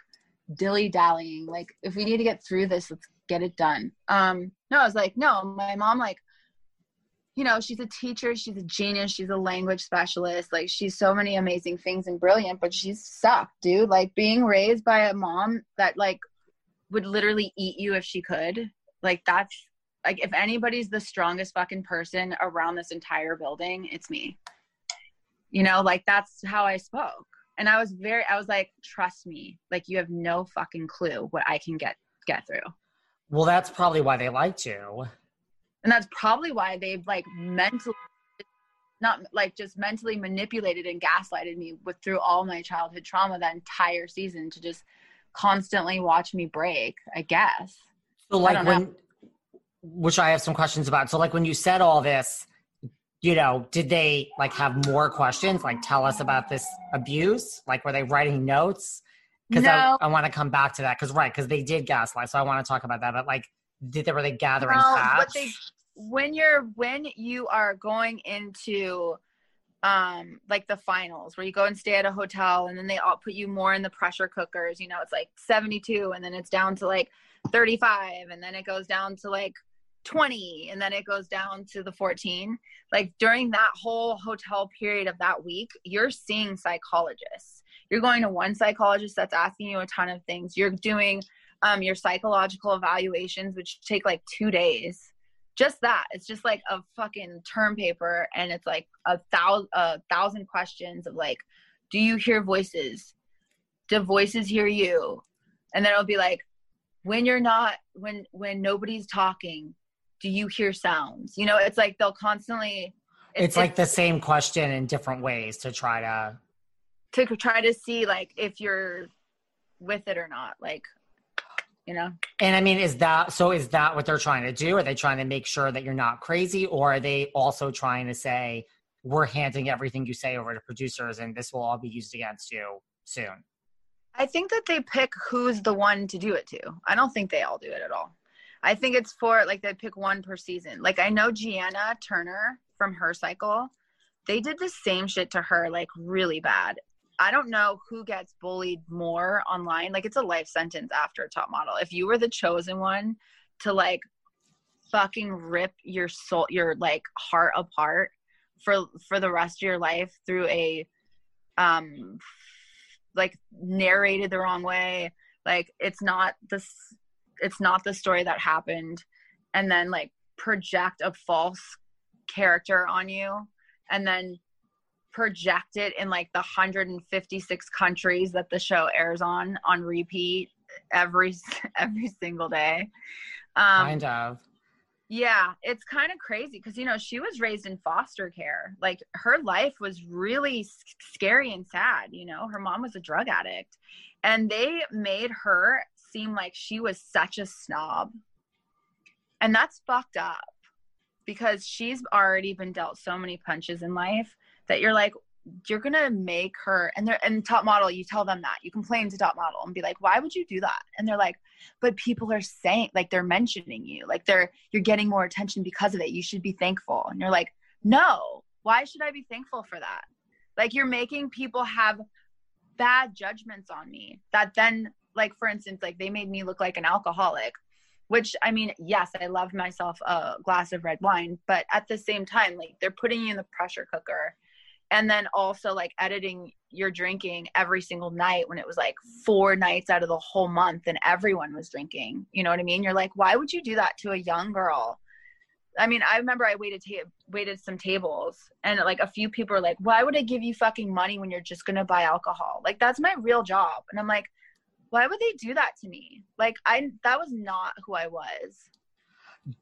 dilly dallying? Like if we need to get through this, let's get it done. Um no, I was like, no, my mom like you know, she's a teacher, she's a genius, she's a language specialist, like she's so many amazing things and brilliant, but she's sucked, dude. Like being raised by a mom that like would literally eat you if she could. Like that's like if anybody's the strongest fucking person around this entire building, it's me. You know, like that's how I spoke. And I was very I was like, trust me. Like you have no fucking clue what I can get get through. Well, that's probably why they liked you. And that's probably why they've like mentally not like just mentally manipulated and gaslighted me with through all my childhood trauma that entire season to just constantly watch me break, I guess. So, like, when, which I have some questions about. So, like, when you said all this, you know, did they like have more questions? Like, tell us about this abuse? Like, were they writing notes? Because No. I, I want to come back to that. Because, right, because they did gaslight. So, I want to talk about that. But, like, did they were they gathering No, facts? they when you're when you are going into um like the finals where you go and stay at a hotel and then they all put you more in the pressure cookers you know it's like 72 and then it's down to like 35 and then it goes down to like 20 and then it goes down to the 14 like during that whole hotel period of that week you're seeing psychologists. You're going to one psychologist that's asking you a ton of things. You're doing um, your psychological evaluations which take like two days. Just that. It's just like a fucking term paper and it's like a thousand a thousand questions of like do you hear voices? Do voices hear you? And then it'll be like when you're not when when nobody's talking do you hear sounds? You know it's like they'll constantly it's like the same question in different ways to try to. to try to see like if you're with it or not like you know And I mean, is that so? Is that what they're trying to do? Are they trying to make sure that you're not crazy, or are they also trying to say we're handing everything you say over to producers, and this will all be used against you soon? I think that they pick who's the one to do it to. I don't think they all do it at all. I think it's for like they pick one per season. Like I know Gianna Turner from her cycle, they did the same shit to her like really bad. I don't know who gets bullied more online. Like it's a life sentence after a top model. If you were the chosen one to like fucking rip your soul your like heart apart for for the rest of your life through a um like narrated the wrong way like it's not this it's not the story that happened and then like project a false character on you and then project it in like the 156 countries that the show airs on on repeat every <laughs> every single day. Um, kind of. Yeah, it's kind of crazy because you know she was raised in foster care. Like her life was really scary and sad. You know, her mom was a drug addict, and they made her seem like she was such a snob, and that's fucked up because she's already been dealt so many punches in life that you're like, you're gonna make her and they're and top model you tell them that. You complain to top model and be like why would you do that? And they're like but people are saying like they're mentioning you like they're you're getting more attention because of it. You should be thankful. And you're like no. Why should i be thankful for that? Like you're making people have bad judgments on me that then like for instance like they made me look like an alcoholic which i mean yes i love myself a glass of red wine but at the same time like they're putting you in the pressure cooker and then also like editing your drinking every single night when it was like four nights out of the whole month and everyone was drinking. You know what i mean? You're like why would you do that to a young girl? I mean i remember i waited ta- waited some tables and like a few people were like why would i give you fucking money when you're just gonna buy alcohol? Like that's my real job. And i'm like why would they do that to me? Like i that was not who i was.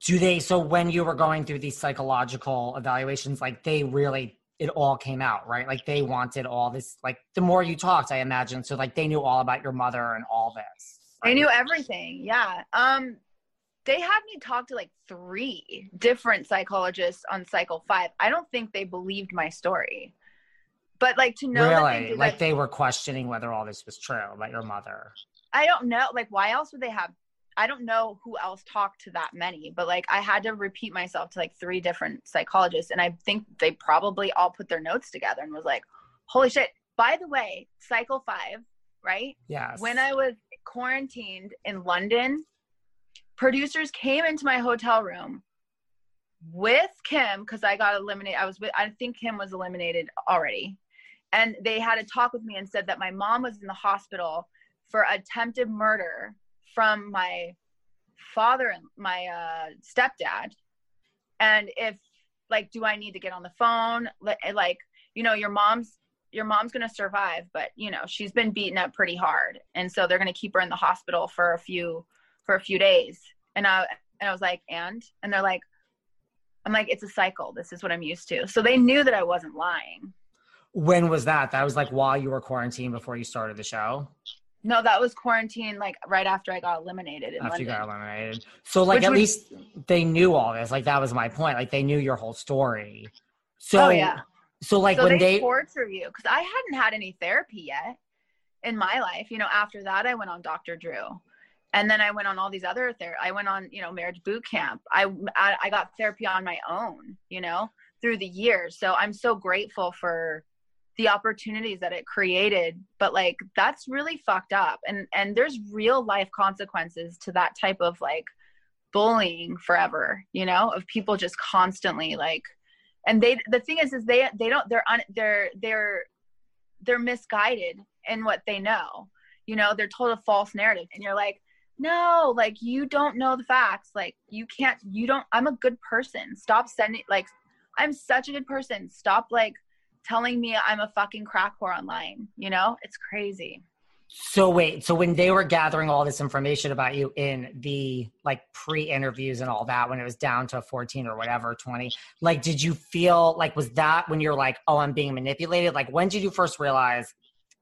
Do they so when you were going through these psychological evaluations like they really it all came out, right? Like they wanted all this, like the more you talked, I imagine. So like they knew all about your mother and all this. Right? They knew everything. Yeah. Um, they had me talk to like three different psychologists on cycle five. I don't think they believed my story. But like to know really, they like that, they were questioning whether all this was true about your mother. I don't know. Like, why else would they have I don't know who else talked to that many, but like I had to repeat myself to like three different psychologists. And I think they probably all put their notes together and was like, holy shit. By the way, cycle five, right? Yes. When I was quarantined in London, producers came into my hotel room with Kim because I got eliminated. I was with, I think Kim was eliminated already. And they had a talk with me and said that my mom was in the hospital for attempted murder from my father and my uh, stepdad. And if like do i need to get on the phone? Like you know your mom's your mom's going to survive but you know she's been beaten up pretty hard. And so they're going to keep her in the hospital for a few for a few days. And i and i was like and? And they're like i'm like it's a cycle. This is what i'm used to. So they knew that i wasn't lying. When was that? That was like while you were quarantined before you started the show no, that was quarantine like right after I got eliminated. after London. you got eliminated. So like Which at least they knew all this. Like that was my point. Like they knew your whole story. So oh, yeah. So like so when they, they torture you because I hadn't had any therapy yet in my life. You know, after that I went on Dr. Drew. And then I went on all these other therapy. I went on, you know, marriage boot camp. I, I I got therapy on my own, you know, through the years. So I'm so grateful for the opportunities that it created but like that's really fucked up. And and there's real life consequences to that type of like bullying forever you know of people just constantly like and they the thing is is they they don't they're un, they're they're they're misguided in what they know you know they're told a false narrative and you're like no like you don't know the facts. Like you can't you don't i'm a good person. Stop sending like i'm such a good person. Stop like telling me I'm a fucking crack whore online. You know, it's crazy. So wait, so when they were gathering all this information about you in the like pre-interviews and all that, when it was down to 14 or whatever, 20, like did you feel like was that when you're like, oh, I'm being manipulated? Like when did you first realize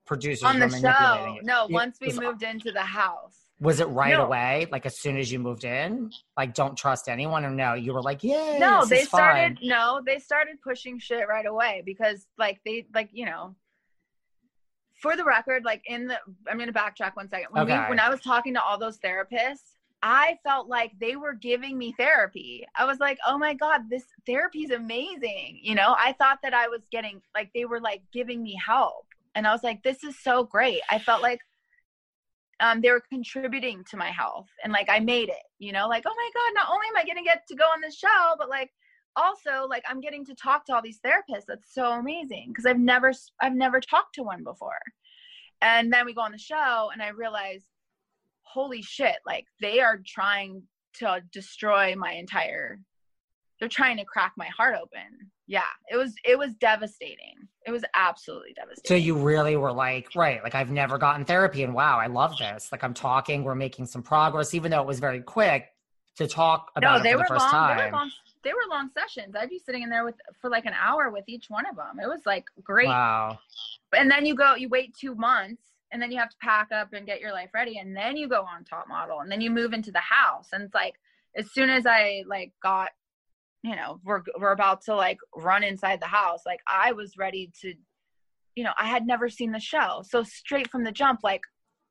producers on the show? No, once we moved into the house. Was it right no. away? Like as soon as you moved in? Like don't trust anyone or no? You were like, yeah. No, they started fine. no, they started pushing shit right away because like they like, you know, for the record, like in the I'm gonna backtrack one second. When okay. we when I was talking to all those therapists, I felt like they were giving me therapy. I was like, oh my God, this therapy is amazing. You know, I thought that I was getting like they were like giving me help. And I was like, this is so great. I felt like um, they were contributing to my health and like i made it you know like oh my god not only am i gonna get to go on the show but like also like i'm getting to talk to all these therapists. That's so amazing because i've never i've never talked to one before. And then we go on the show and i realize holy shit like they are trying to destroy my entire they're trying to crack my heart open. Yeah, it was it was devastating. It was absolutely devastating. So you really were like, right, like I've never gotten therapy and wow, I love this. Like I'm talking, we're making some progress, even though it was very quick to talk about no, they it for were the first long. time. They were long. They were long sessions. I'd be sitting in there with for like an hour with each one of them. It was like great. Wow. And then you go, you wait two months, and then you have to pack up and get your life ready, and then you go on top model, and then you move into the house, and it's like as soon as I like got, you know, we're we're about to like run inside the house, like I was ready to, you know, I had never seen the show, so straight from the jump, like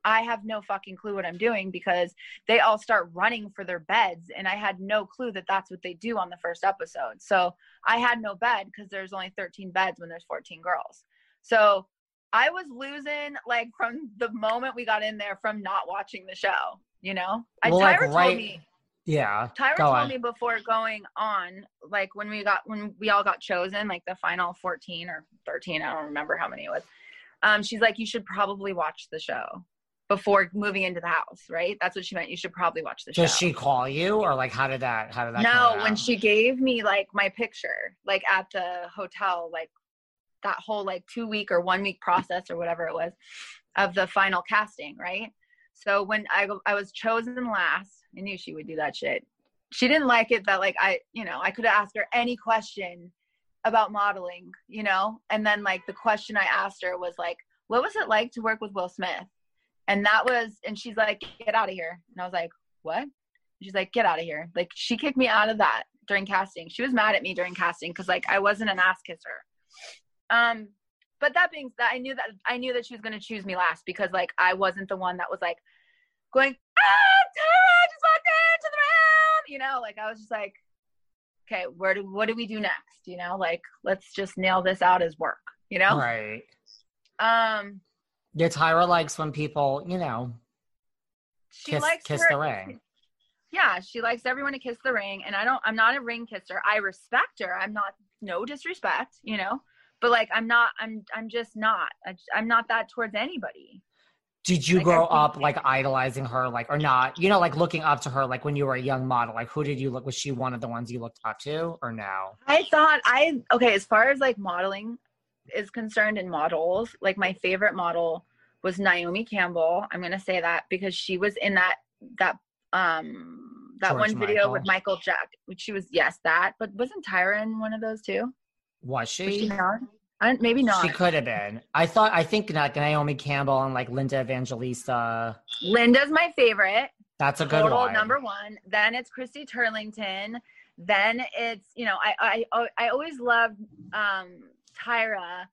I have no fucking clue what I'm doing because they all start running for their beds. And I had no clue that that's what they do on the first episode. So I had no bed because there's only 13 beds when there's 14 girls. So I was losing like from the moment we got in there from not watching the show, you know? I, Well, like, Tyra right- told me, Yeah. Tyra told on. me before going on, like when we got when we all got chosen, like the final 14 or 13, I don't remember how many it was. Um, she's like, you should probably watch the show before moving into the house, right? That's what she meant. You should probably watch the Does show. Does she call you or like how did that how did that no, when she gave me like my picture, like at the hotel, like that whole like two week or one week process or whatever it was of the final casting, right? So when I I was chosen last, I knew she would do that shit. She didn't like it that like I, you know, I could ask her any question about modeling, you know? And then like the question I asked her was like, what was it like to work with Will Smith? And that was and she's like, get out of here. And I was like, what? She's like, get out of here. Like she kicked me out of that during casting. She was mad at me during casting because like I wasn't an ass kisser. Um, but that being that, I knew that I knew that she was gonna choose me last because like I wasn't the one that was like going, ah, Tara just walked into the room. You know, like I was just like, okay, where do what do we do next? You know, like let's just nail this out as work. You know, Right. um, Yeah, Tyra likes when people, you know, she kiss likes kiss her- the ring. yeah she likes everyone to kiss the ring and i don't i'm not a ring kisser i respect her i'm not no disrespect you know but like i'm not i'm i'm just not I, i'm not that towards anybody Did you Like, grow up like idolizing her, like or not? You know, like looking up to her, like when you were a young model. Like who did you look? Was she one of the ones you looked up to, or no? i thought i okay as far as like modeling is concerned and models like my favorite model was naomi campbell i'm gonna say that because she was in that that um that George one video with Michael. michael jack which she was yes that but wasn't tyra in one of those too Was was she? I, maybe not She could have been. I thought. I think not Naomi Campbell and like Linda Evangelista. linda's my favorite That's a good total one. number one. Then it's Christy Turlington. Then it's you know I I I always loved um, Tyra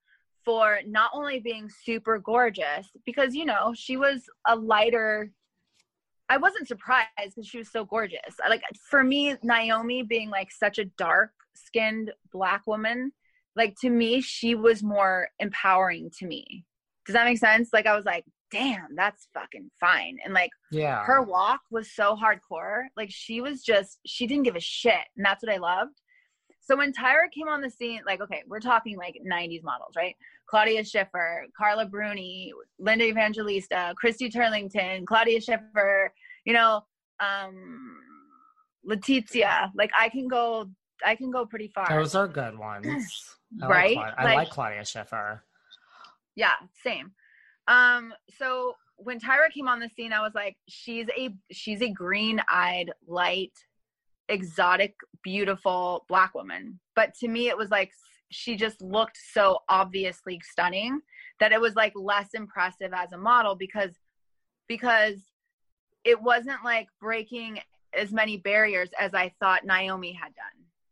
for not only being super gorgeous because you know she was a lighter. I wasn't surprised because she was so gorgeous. Like for me, Naomi being like such a dark skinned black woman, like to me she was more empowering to me. Does that make sense? Like I was like, damn, that's fucking fine. And like Yeah. her walk was so hardcore. Like she was just she didn't give a shit, and that's what I loved. So when Tyra came on the scene, like okay, we're talking like '90s models, right? Claudia Schiffer, Carla Bruni, Linda Evangelista, Christy Turlington, Claudia Schiffer, you know, um, Laetitia. Like I can go, I can go pretty far. Those are good ones. <clears throat> I Right? Like, Cla- I Like- like Claudia Schiffer. yeah same um so when tyra came on the scene i was like she's a she's a green-eyed light exotic beautiful black woman but to me it was like she just looked so obviously stunning that it was like less impressive as a model because because it wasn't like breaking as many barriers as i thought naomi had done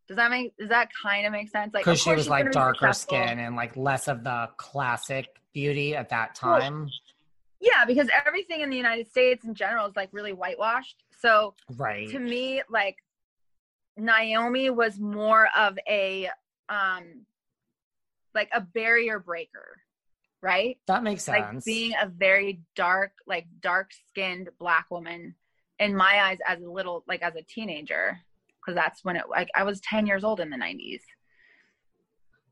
does that make does that kind of make sense like Because she was like darker skin and like less of the classic beauty at that Well, time. Yeah, because everything in the United States in general is like really whitewashed. So right. to me, like Naomi was more of a um like a barrier breaker, right? that makes Like sense. being a very dark, like dark skinned black woman in my eyes as a little like as a teenager. Cause that's when it like I was 10 years old in the 90s.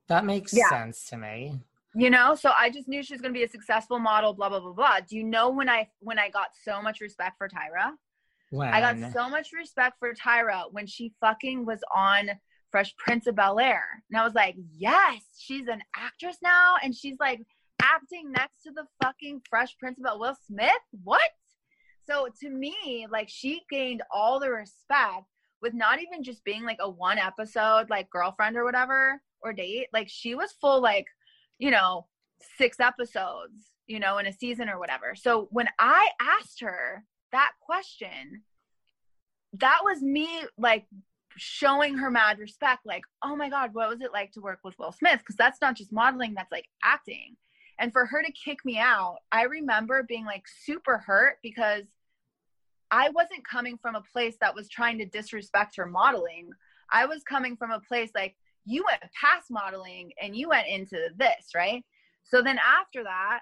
that makes Yeah. sense to me. you know so i just knew she was going to be a successful model blah blah blah blah do you know when i when i got so much respect for tyra When i got so much respect for tyra when she fucking was on Fresh Prince of Bel Air. And I was like, yes, she's an actress now. And she's like acting next to the fucking Fresh Prince of Bel Will Smith. What? So to me, like she gained all the respect with not even just being like a one episode, like girlfriend or whatever, or date. Like she was full, like, you know, six episodes, you know, in a season or whatever. So when I asked her that question, that was me like showing her mad respect like oh my god what was it like to work with will smith because that's not just modeling that's like acting and for her to kick me out i remember being like super hurt because i wasn't coming from a place that was trying to disrespect her modeling i was coming from a place like you went past modeling and you went into this right so then after that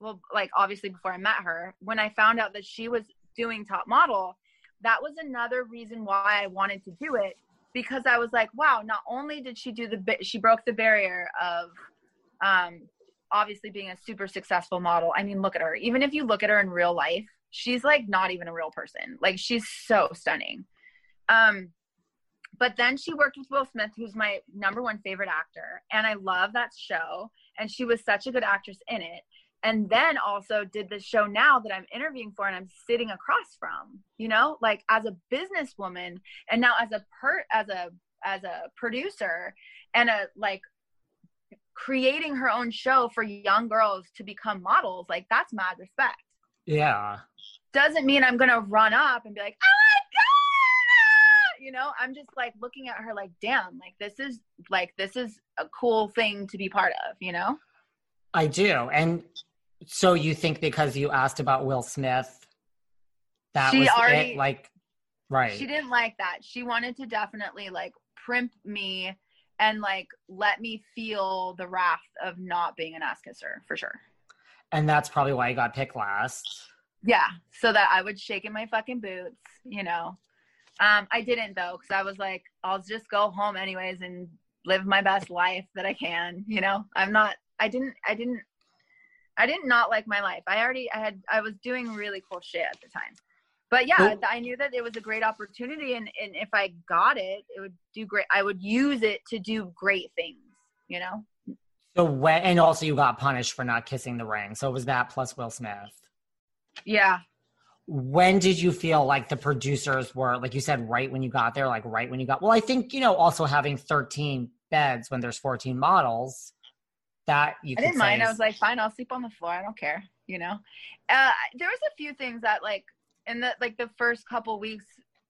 well like obviously before i met her when i found out that she was doing top model that was another reason why I wanted to do it because I was like, wow, not only did she do the she broke the barrier of um obviously being a super successful model. I mean, look at her. Even if you look at her in real life, she's like not even a real person. Like she's so stunning. Um but then she worked with Will Smith, who's my number one favorite actor, and I love that show. And she was such a good actress in it and then also did the show now that I'm interviewing for and I'm sitting across from, you know, like as a businesswoman and now as a per as a as a producer and a like creating her own show for young girls to become models, like that's mad respect. Yeah. Doesn't mean I'm gonna run up and be like, oh my god, ah! you know, I'm just like looking at her like, damn, like this is like this is a cool thing to be part of, you know? I do. And so you think because you asked about Will Smith, that she was already, it? Like, right? She didn't like that. She wanted to definitely like primp me and like let me feel the wrath of not being an ass kisser for sure. And that's probably why you got picked last. Yeah, so that I would shake in my fucking boots, you know. Um, I didn't though, because I was like, I'll just go home anyways and live my best life that I can, you know. I'm not. I didn't. I didn't I didn't not like my life. I already I had I was doing really cool shit at the time. But yeah, I knew that it was a great opportunity and, and if I got it, it would do great. I would use it to do great things, you know? So when and also you got punished for not kissing the ring. So it was that plus Will Smith. Yeah. When did you feel like the producers were like you said right when you got there, like right when you got well, I think, you know, also having 13 beds when there's 14 models that you I didn't mind. Is- I was like, fine, I'll sleep on the floor. I don't care. You know, uh, there was a few things that like in the like the first couple weeks,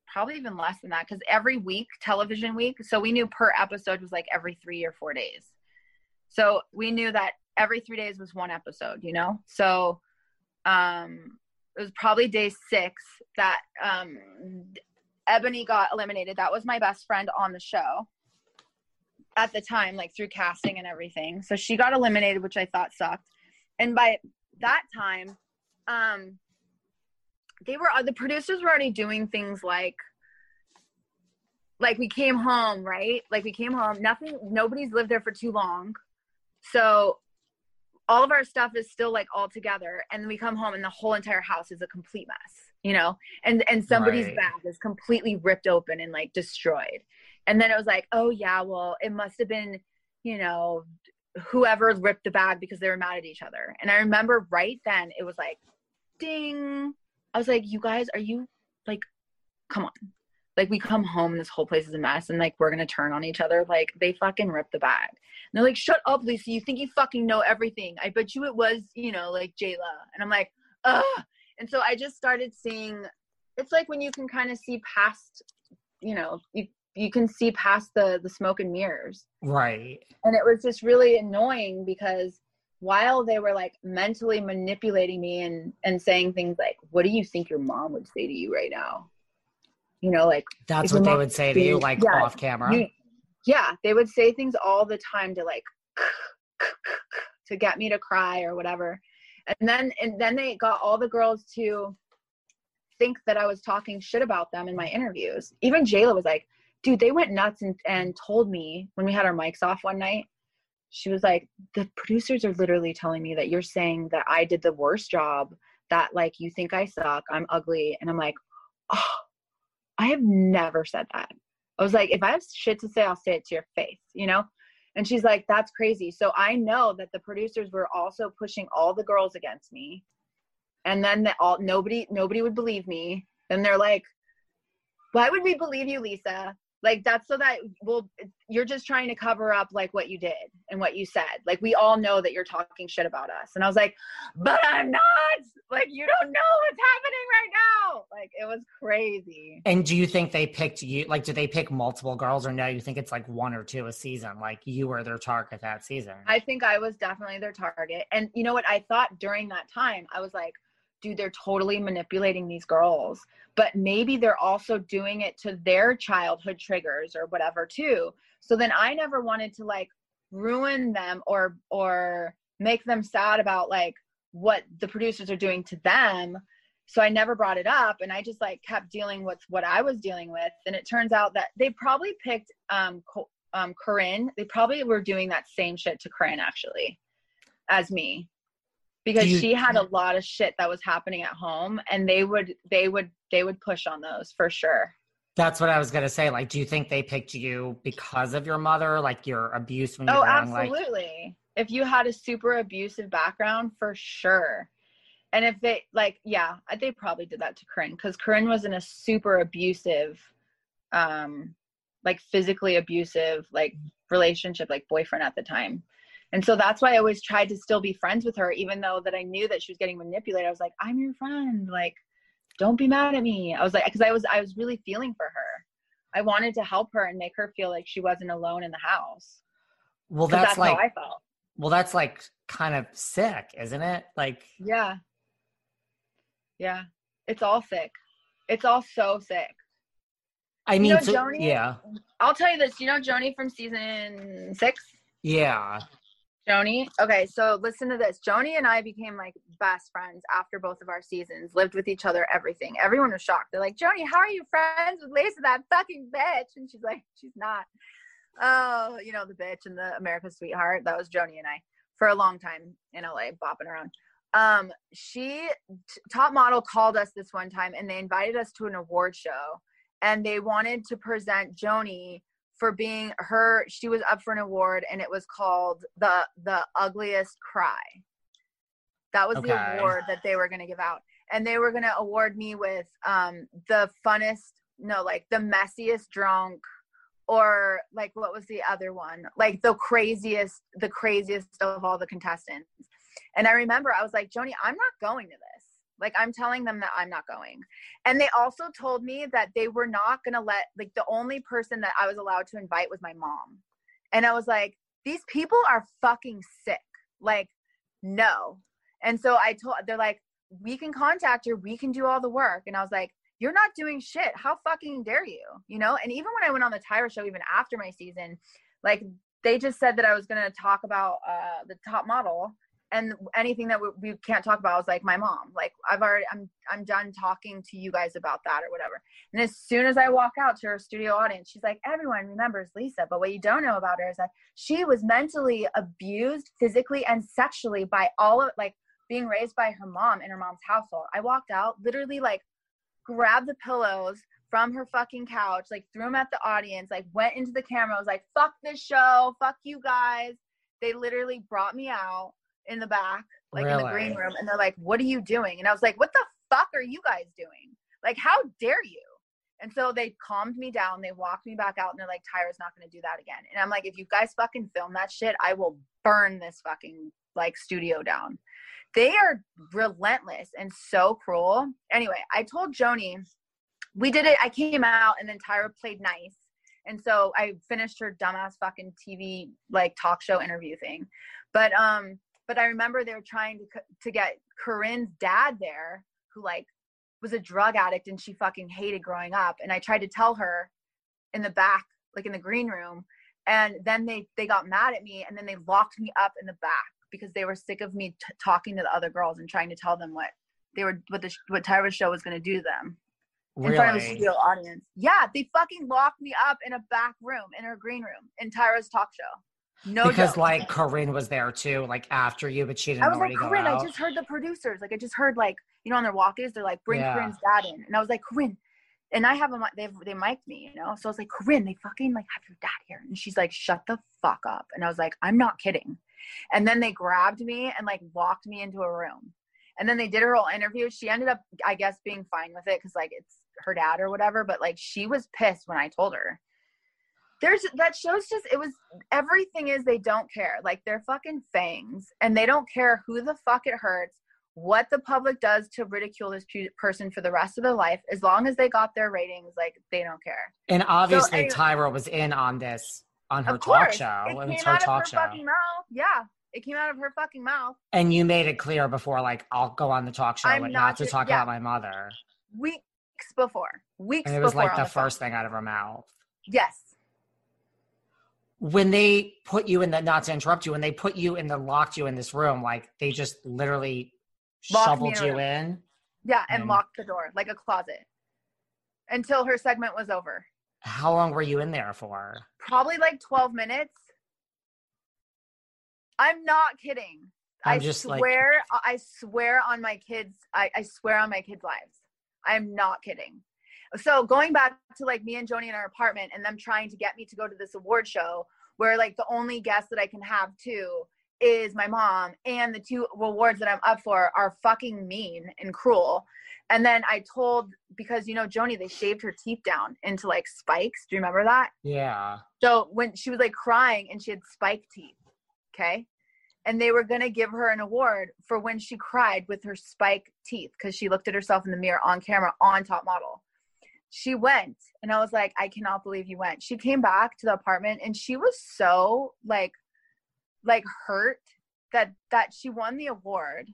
probably even less than that, because every week, television week, so we knew per episode was like every three or four days. So we knew that every three days was one episode. You know, so um, it was probably day six that um, Ebony got eliminated. That was my best friend on the show at the time, like through casting and everything. So she got eliminated, which I thought sucked. And by that time, um, they were the producers were already doing things like like we came home right like we came home nothing nobody's lived there for too long so all of our stuff is still like all together and then we come home and the whole entire house is a complete mess you know and and somebody's right. bag is completely ripped open and like destroyed and then it was like, oh yeah, well, it must have been, you know, whoever ripped the bag because they were mad at each other. And I remember right then it was like, ding. I was like, you guys, are you like, come on. Like we come home and this whole place is a mess and like we're gonna turn on each other. Like they fucking ripped the bag. And they're like, shut up, Lisa. You think you fucking know everything. I bet you it was, you know, like Jayla. And I'm like, ugh. And so I just started seeing it's like when you can kind of see past, you know, you you can see past the the smoke and mirrors right and it was just really annoying because while they were like mentally manipulating me and and saying things like what do you think your mom would say to you right now you know like that's what they would say to you like yeah, off camera you, yeah they would say things all the time to like to get me to cry or whatever and then and then they got all the girls to think that I was talking shit about them in my interviews. Even Jayla was like, dude, they went nuts and, and told me when we had our mics off one night, she was like, the producers are literally telling me that you're saying that I did the worst job, that like you think I suck, I'm ugly. And I'm like, oh, I have never said that. I was like, if I have shit to say, I'll say it to your face, you know? And she's like, that's crazy. So I know that the producers were also pushing all the girls against me. And then the, all nobody nobody would believe me. And they're like, why would we believe you, Lisa? Like that's so that well you're just trying to cover up like what you did and what you said. Like we all know that you're talking shit about us. And I was like, but I'm not. Like you don't know what's happening right now. Like it was crazy. And do you think they picked you? Like, do they pick multiple girls, or no? You think it's like one or two a season? Like you were their target that season. I think I was definitely their target. And you know what? I thought during that time, I was like, dude, they're totally manipulating these girls. But maybe they're also doing it to their childhood triggers or whatever too. So then I never wanted to like ruin them or or make them sad about like what the producers are doing to them so i never brought it up and i just like kept dealing with what i was dealing with and it turns out that they probably picked um um coryn they probably were doing that same shit to coryn actually as me because you- she had a lot of shit that was happening at home and they would they would they would push on those for sure That's what I was gonna say. Like, do you think they picked you because of your mother, like your abuse when you oh were young? Like, absolutely if you had a super abusive background for sure and if they like yeah they probably did that to coryn because coryn was in a super abusive um like physically abusive like relationship like boyfriend at the time and so that's why i always tried to still be friends with her even though that i knew that she was getting manipulated i was like i'm your friend like don't be mad at me i was like because i was i was really feeling for her i wanted to help her and make her feel like she wasn't alone in the house well, that's, that's like, how i felt well, that's like kind of sick, isn't it? Like, Yeah. Yeah. It's all sick. It's all so sick. I You mean, know, so- Joni- yeah, I'll tell you this. You know Joni from season six? yeah. Joni? Okay, so listen to this. Joni and I became like best friends after both of our seasons, lived with each other, everything. Everyone was shocked. They're like, Joni, how are you friends with Lisa, that fucking bitch? And she's like, she's not. Oh, you know, the bitch and the America's sweetheart. That was Joni and I for a long time in LA, bopping around. Um, she, t- Top Model called us this one time and they invited us to an award show and they wanted to present Joni for being her she was up for an award and it was called the the ugliest cry. That was Okay. the award that they were going to give out. And they were going to award me with um the funnest no like the messiest drunk or like what was the other one? Like the craziest the craziest of all the contestants. And i remember i was like joni i'm not going to this like i'm telling them that i'm not going. And they also told me that they were not going to let like the only person that i was allowed to invite was my mom. And i was like these people are fucking sick. Like no. And so i told they're like we can contact her we can do all the work. And i was like you're not doing shit. How fucking dare you? You know? And even when i went on the tyra show even after my season like they just said that i was going to talk about uh the top model and anything that we, we can't talk about I was like my mom. Like i've already i'm i'm done talking to you guys about that or whatever. And as soon as i walk out to her studio audience she's like everyone remembers lisa but what you don't know about her is that she was mentally abused physically and sexually by all of like being raised by her mom in her mom's household. I walked out literally like grabbed the pillows from her fucking couch like threw them at the audience like went into the camera was like fuck this show. Fuck you guys. They literally brought me out in the back, like in the green room, and they're like, "What are you doing?" And I was like, "What the fuck are you guys doing? Like, how dare you?" And so they calmed me down. They walked me back out, and they're like, "Tyra's not going to do that again." And I'm like, "If you guys fucking film that shit, I will burn this fucking like studio down." They are relentless and so cruel. Anyway, I told Joni, we did it. I came out, and then Tyra played nice. And so I finished her dumbass fucking TV like talk show interview thing. But um but I remember they were trying to to get Coryn's dad there who like was a drug addict and she fucking hated growing up and I tried to tell her in the back like in the green room and then they they got mad at me and then they locked me up in the back because they were sick of me t- talking to the other girls and trying to tell them what they were what the what Tyra's show was going to do to them in front of a Really? studio audience. Yeah, they fucking locked me up in a back room in her green room in Tyra's talk show. No because like Coryn was there too, like after you, but she didn't I was like, Coryn, I just heard the producers. Like, I just heard like, you know, on their walkies, they're like, bring Yeah. Coryn's dad in, and I was like, Coryn, and I have a they they mic'd me, you know. So I was like, Coryn, they fucking like have your dad here, and she's like, shut the fuck up. And I was like, I'm not kidding. And then they grabbed me and like walked me into a room. And then they did her whole interview. She ended up, I guess, being fine with it because like it's her dad or whatever. But like she was pissed when I told her. There's that shows just it was everything is they don't care. Like they're fucking fangs and they don't care who the fuck it hurts what the public does to ridicule this person for the rest of their life as long as they got their ratings like they don't care. And obviously so, anyway, tyra was in on this on her talk course, show. It, out of her show. fucking mouth. Yeah it came out of her fucking mouth. And you made it clear before like i'll go on the talk show I'm but not, not to talk yeah. about my mother. Weeks before. Weeks before. and it was like the, the first thing out of her mouth. Yes when they put you in the not to interrupt you when they put you in the locked you in this room like they just literally shoveled you in. Yeah, and, and locked the door like a closet until her segment was over. How long were you in there for? Probably like 12 minutes. I'm not kidding. I'm i just swear, like... I swear on my kids, I, I swear on my kids' lives. I'm not kidding. So going back to like me and Joanie in our apartment and them trying to get me to go to this award show where like the only guest that I can have too is my mom and the two awards that I'm up for are fucking mean and cruel. And then I told because you know Joanie, they shaved her teeth down into like spikes. Do you remember that? Yeah. So when she was like crying and she had spike teeth, okay, and they were gonna give her an award for when she cried with her spike teeth because she looked at herself in the mirror on camera on Top Model. She went, and I was like, I cannot believe you went. She came back to the apartment, and she was so like like hurt that that she won the award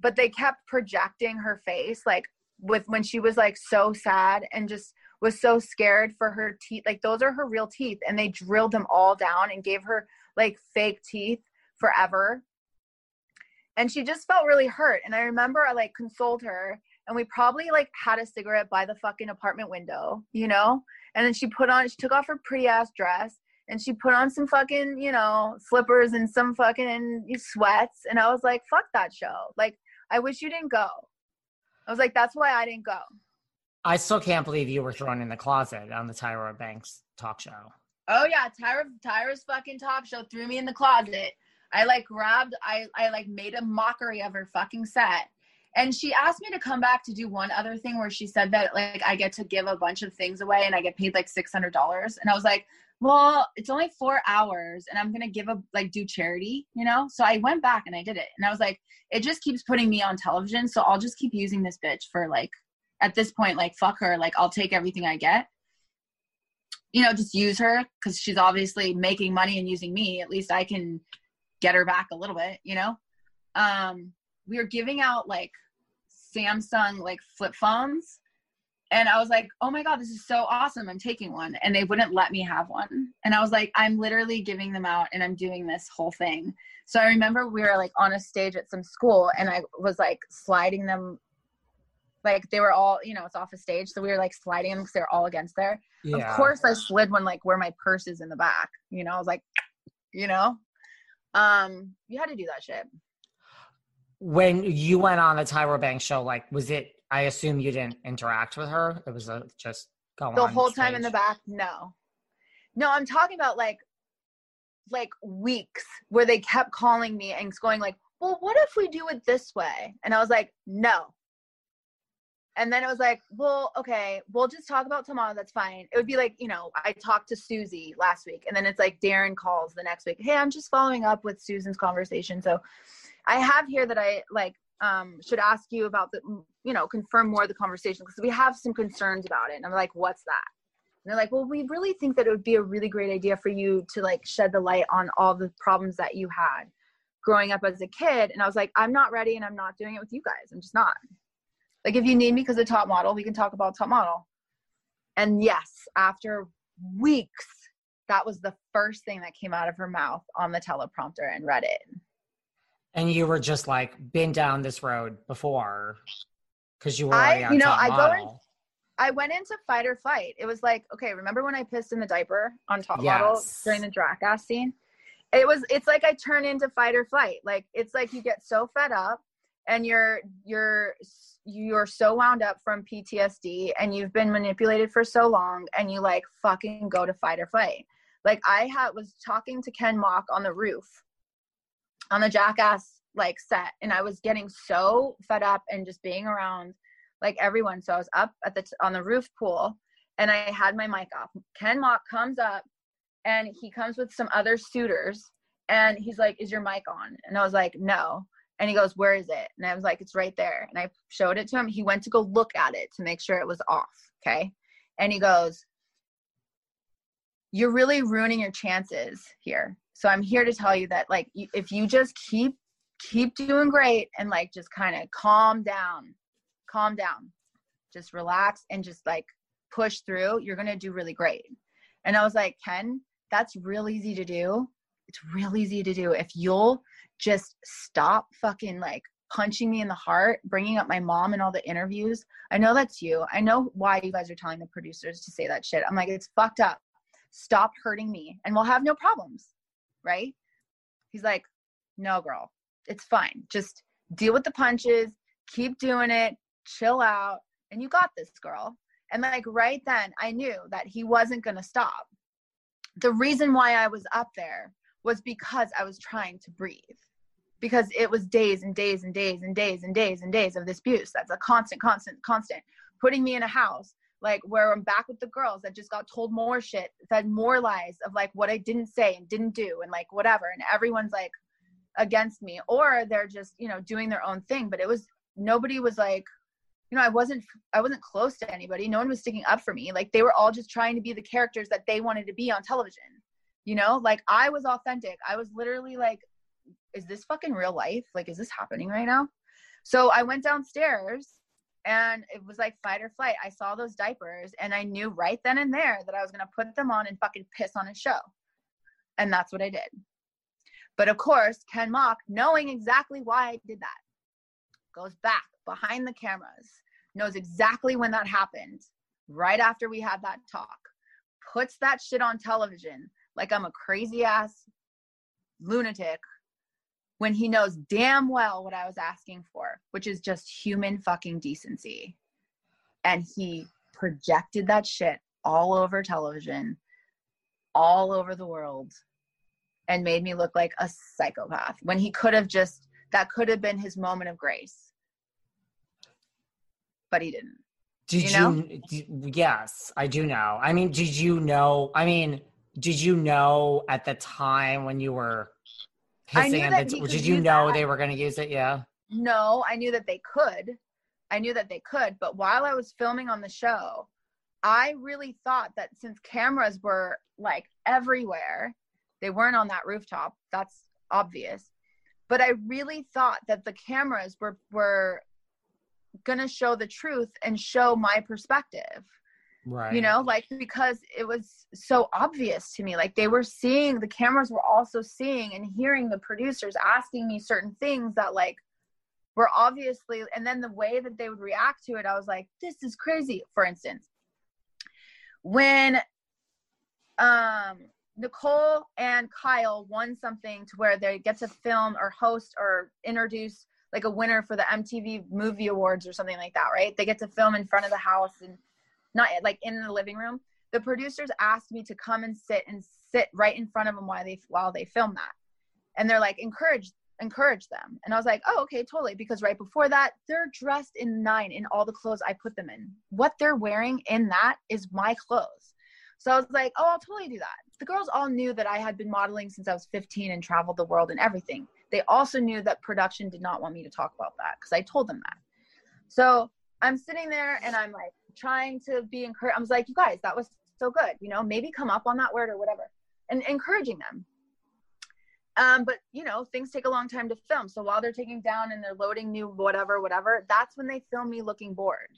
but they kept projecting her face like with when she was like so sad and just was so scared for her teeth like those are her real teeth and they drilled them all down and gave her like fake teeth forever and she just felt really hurt and i remember i like consoled her and we probably like had a cigarette by the fucking apartment window you know and then she put on she took off her pretty ass dress and she put on some fucking, you know, slippers and some fucking sweats. And I was like, fuck that show. Like, I wish you didn't go. I was like, that's why I didn't go. I still can't believe you were thrown in the closet on the Tyra Banks talk show. Oh yeah, Tyra Tyra's fucking talk show threw me in the closet. I like grabbed I I like made a mockery of her fucking set. And she asked me to come back to do one other thing where she said that like I get to give a bunch of things away and I get paid like $600. And I was like, well, it's only four hours and I'm to give a, like, do charity, you know? So I went back and I did it. And I was like, it just keeps putting me on television. So I'll just keep using this bitch for like, at this point, like, fuck her. Like, I'll take everything I get. You know, just use her because she's obviously making money and using me. At least I can get her back a little bit, you know? Um, we were giving out like Samsung like flip phones and I was like, oh my God, this is so awesome. I'm taking one. And they wouldn't let me have one. And I was like, I'm literally giving them out and I'm doing this whole thing. So I remember we were like on a stage at some school and I was like sliding them. Like they were all, you know, it's off a stage. So we were like sliding them because they're all against there. Yeah. Of course, I slid one like where my purse is in the back. You know, I was like, you know, um, you had to do that shit. When you went on the Tyra Banks show, like, was it I assume you didn't interact with her. It was a, just the whole time in the back. No, no, I'm talking about like like weeks where they kept calling me and going like, "Well, what if we do it this way?" And I was like, "No." And then it was like, "Well, okay, we'll just talk about tomorrow. That's fine." It would be like, you know, I talked to Susie last week, and then it's like Darren calls the next week. Hey, I'm just following up with Susan's conversation. So, I have here that I like um, should ask you about the, you know, confirm more of the conversation because we have some concerns about it. And I'm like, what's that? And they're like, well, we really think that it would be a really great idea for you to like shed the light on all the problems that you had growing up as a kid. And I was like, I'm not ready and I'm not doing it with you guys. I'm just not. Like, if you need me because of top model, we can talk about top model. And yes, after weeks, that was the first thing that came out of her mouth on the teleprompter and read it and you were just like been down this road before because you were already I, you know I model. go in, I went into fight or flight. It was like okay, remember when I pissed in the diaper on top yes. model during the Jackass scene? It was it's like I turn into fight or flight. Like it's like you get so fed up and you're you're you're so wound up from PTSD and you've been manipulated for so long and you like fucking go to fight or flight. Like I had was talking to Ken Mok on the roof on the Jackass like set and I was getting so fed up and just being around like everyone. So I was up at the t- on the roof pool and I had my mic off. Ken Mok comes up and he comes with some other suitors and he's like, "Is your mic on?" And I was like, "No." And he goes, Where is it? And I was like, It's right there. And I showed it to him. He went to go look at it to make sure it was off. Okay. And he goes, You're really ruining your chances here. So I'm here to tell you that, like, if you just keep, keep doing great and, like, just kind of calm down, calm down, just relax and just, like, push through, you're going to do really great. And I was like, Ken, that's real easy to do. It's real easy to do. If you'll just stop fucking like punching me in the heart, bringing up my mom in all the interviews. I know that's you. I know why you guys are telling the producers to say that shit. I'm like, it's fucked up. Stop hurting me and we'll have no problems. Right? He's like, no, girl, it's fine. Just deal with the punches, keep doing it, chill out, and you got this, girl. And like right then, I knew that he wasn't going to stop. The reason why I was up there was because I was trying to breathe because it was days and days and days and days and days and days of this abuse. That's a constant, constant, constant. Putting me in a house like where I'm back with the girls that just got told more shit, fed more lies of like what I didn't say and didn't do and like whatever. And everyone's like against me or they're just, you know, doing their own thing. But it was nobody was like, you know, I wasn't I wasn't close to anybody. No one was sticking up for me. Like they were all just trying to be the characters that they wanted to be on television. You know, like I was authentic. I was literally like is this fucking real life? Like, is this happening right now? So I went downstairs and it was like fight or flight. I saw those diapers and I knew right then and there that I was going to put them on and fucking piss on his show. And that's what I did. But of course, Ken Mok, knowing exactly why I did that, goes back behind the cameras, knows exactly when that happened, right after we had that talk, puts that shit on television like I'm a crazy ass lunatic when he knows damn well what I was asking for, which is just human fucking decency. And he projected that shit all over television, all over the world, and made me look like a psychopath when he could have just, that could have been his moment of grace. But he didn't. Did you, know? you yes, I do know. I mean, did you know? I mean, did you know at the time when you were hissing and did you know that. they were going to use it? Yeah. No i knew that they could. I knew that they could but while i was filming on the show i really thought that since cameras were like everywhere they weren't on that rooftop that's obvious but i really thought that the cameras were were going to show the truth and show my perspective right. you know like because it was so obvious to me like they were seeing the cameras were also seeing and hearing the producers asking me certain things that like were obviously and then the way that they would react to it i was like this is crazy. For instance when um nicole and kyle won something to where they get to film or host or introduce like a winner for the mtv movie awards or something like that right? They get to film in front of the house and not like in the living room. The producers asked me to come and sit and sit right in front of them while they while they film that, and they're like encourage encourage them. And I was like, oh okay, totally. Because right before that, they're dressed in nine in all the clothes I put them in. What they're wearing in that is my clothes. So I was like, oh, I'll totally do that. The girls all knew that I had been modeling since I was 15 and traveled the world and everything. They also knew that production did not want me to talk about that because I told them that. So I'm sitting there and I'm like, trying to be encouraged. I was like, you guys, that was so good. You know, maybe come up on that word or whatever, and encouraging them. Um, but you know, things take a long time to film. So while they're taking down and they're loading new whatever, whatever, that's when they film me looking bored.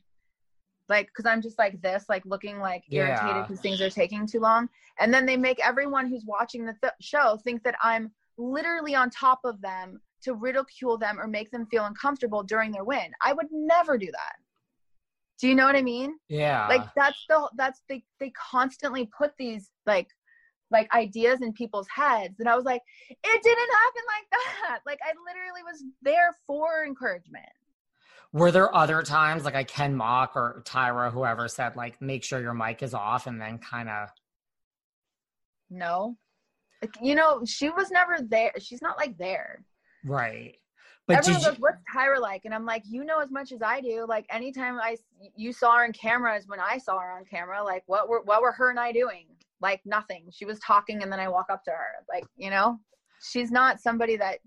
Like, cause I'm just like this, like looking like irritated because things are taking too long. And then they make everyone who's watching the th- show think that I'm literally on top of them to ridicule them or make them feel uncomfortable during their win. I would never do that. Do you know what I mean? Yeah. Like that's the that's they they constantly put these like like ideas in people's heads. And i was like it didn't happen like <laughs> that. Like i literally was there for encouragement. Were there other times like I Ken Mok or Tyra, whoever said like make sure your mic is off and then kind of no you know she was never there. She's not like there. Right but everyone goes what's Tyra like? And I'm like you know as much as I do. Like anytime I you saw her on camera is when I saw her on camera. Like what were what were her and I doing? Like nothing. She was talking and then I walk up to her. Like you know? She's not somebody that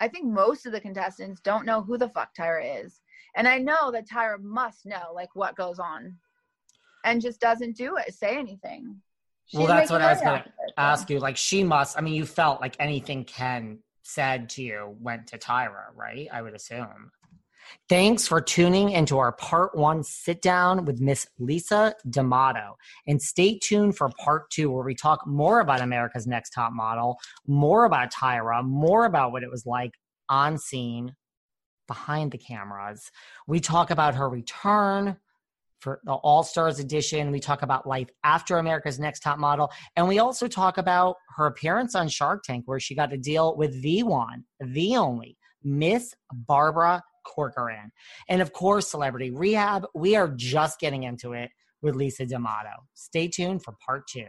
I think most of the contestants don't know who the fuck Tyra is. And I know that Tyra must know like what goes on and just doesn't do it, say anything. She's well, that's what I was going to ask you. Like, she must, I mean, you felt like anything Ken said to you went to Tyra, right? I would assume. Thanks for tuning into our part one sit down with Miss Lisa D'Amato. And stay tuned for part two, where we talk more about America's Next Top Model, more about Tyra, more about what it was like on scene, behind the cameras. We talk about her return for the All Stars edition. We talk about life after America's Next Top Model. And we also talk about her appearance on Shark Tank, where she got to deal with the one, the only Miss Barbara Corcoran. And of course, Celebrity Rehab. We are just getting into it with Lisa D'Amato. Stay tuned for part two.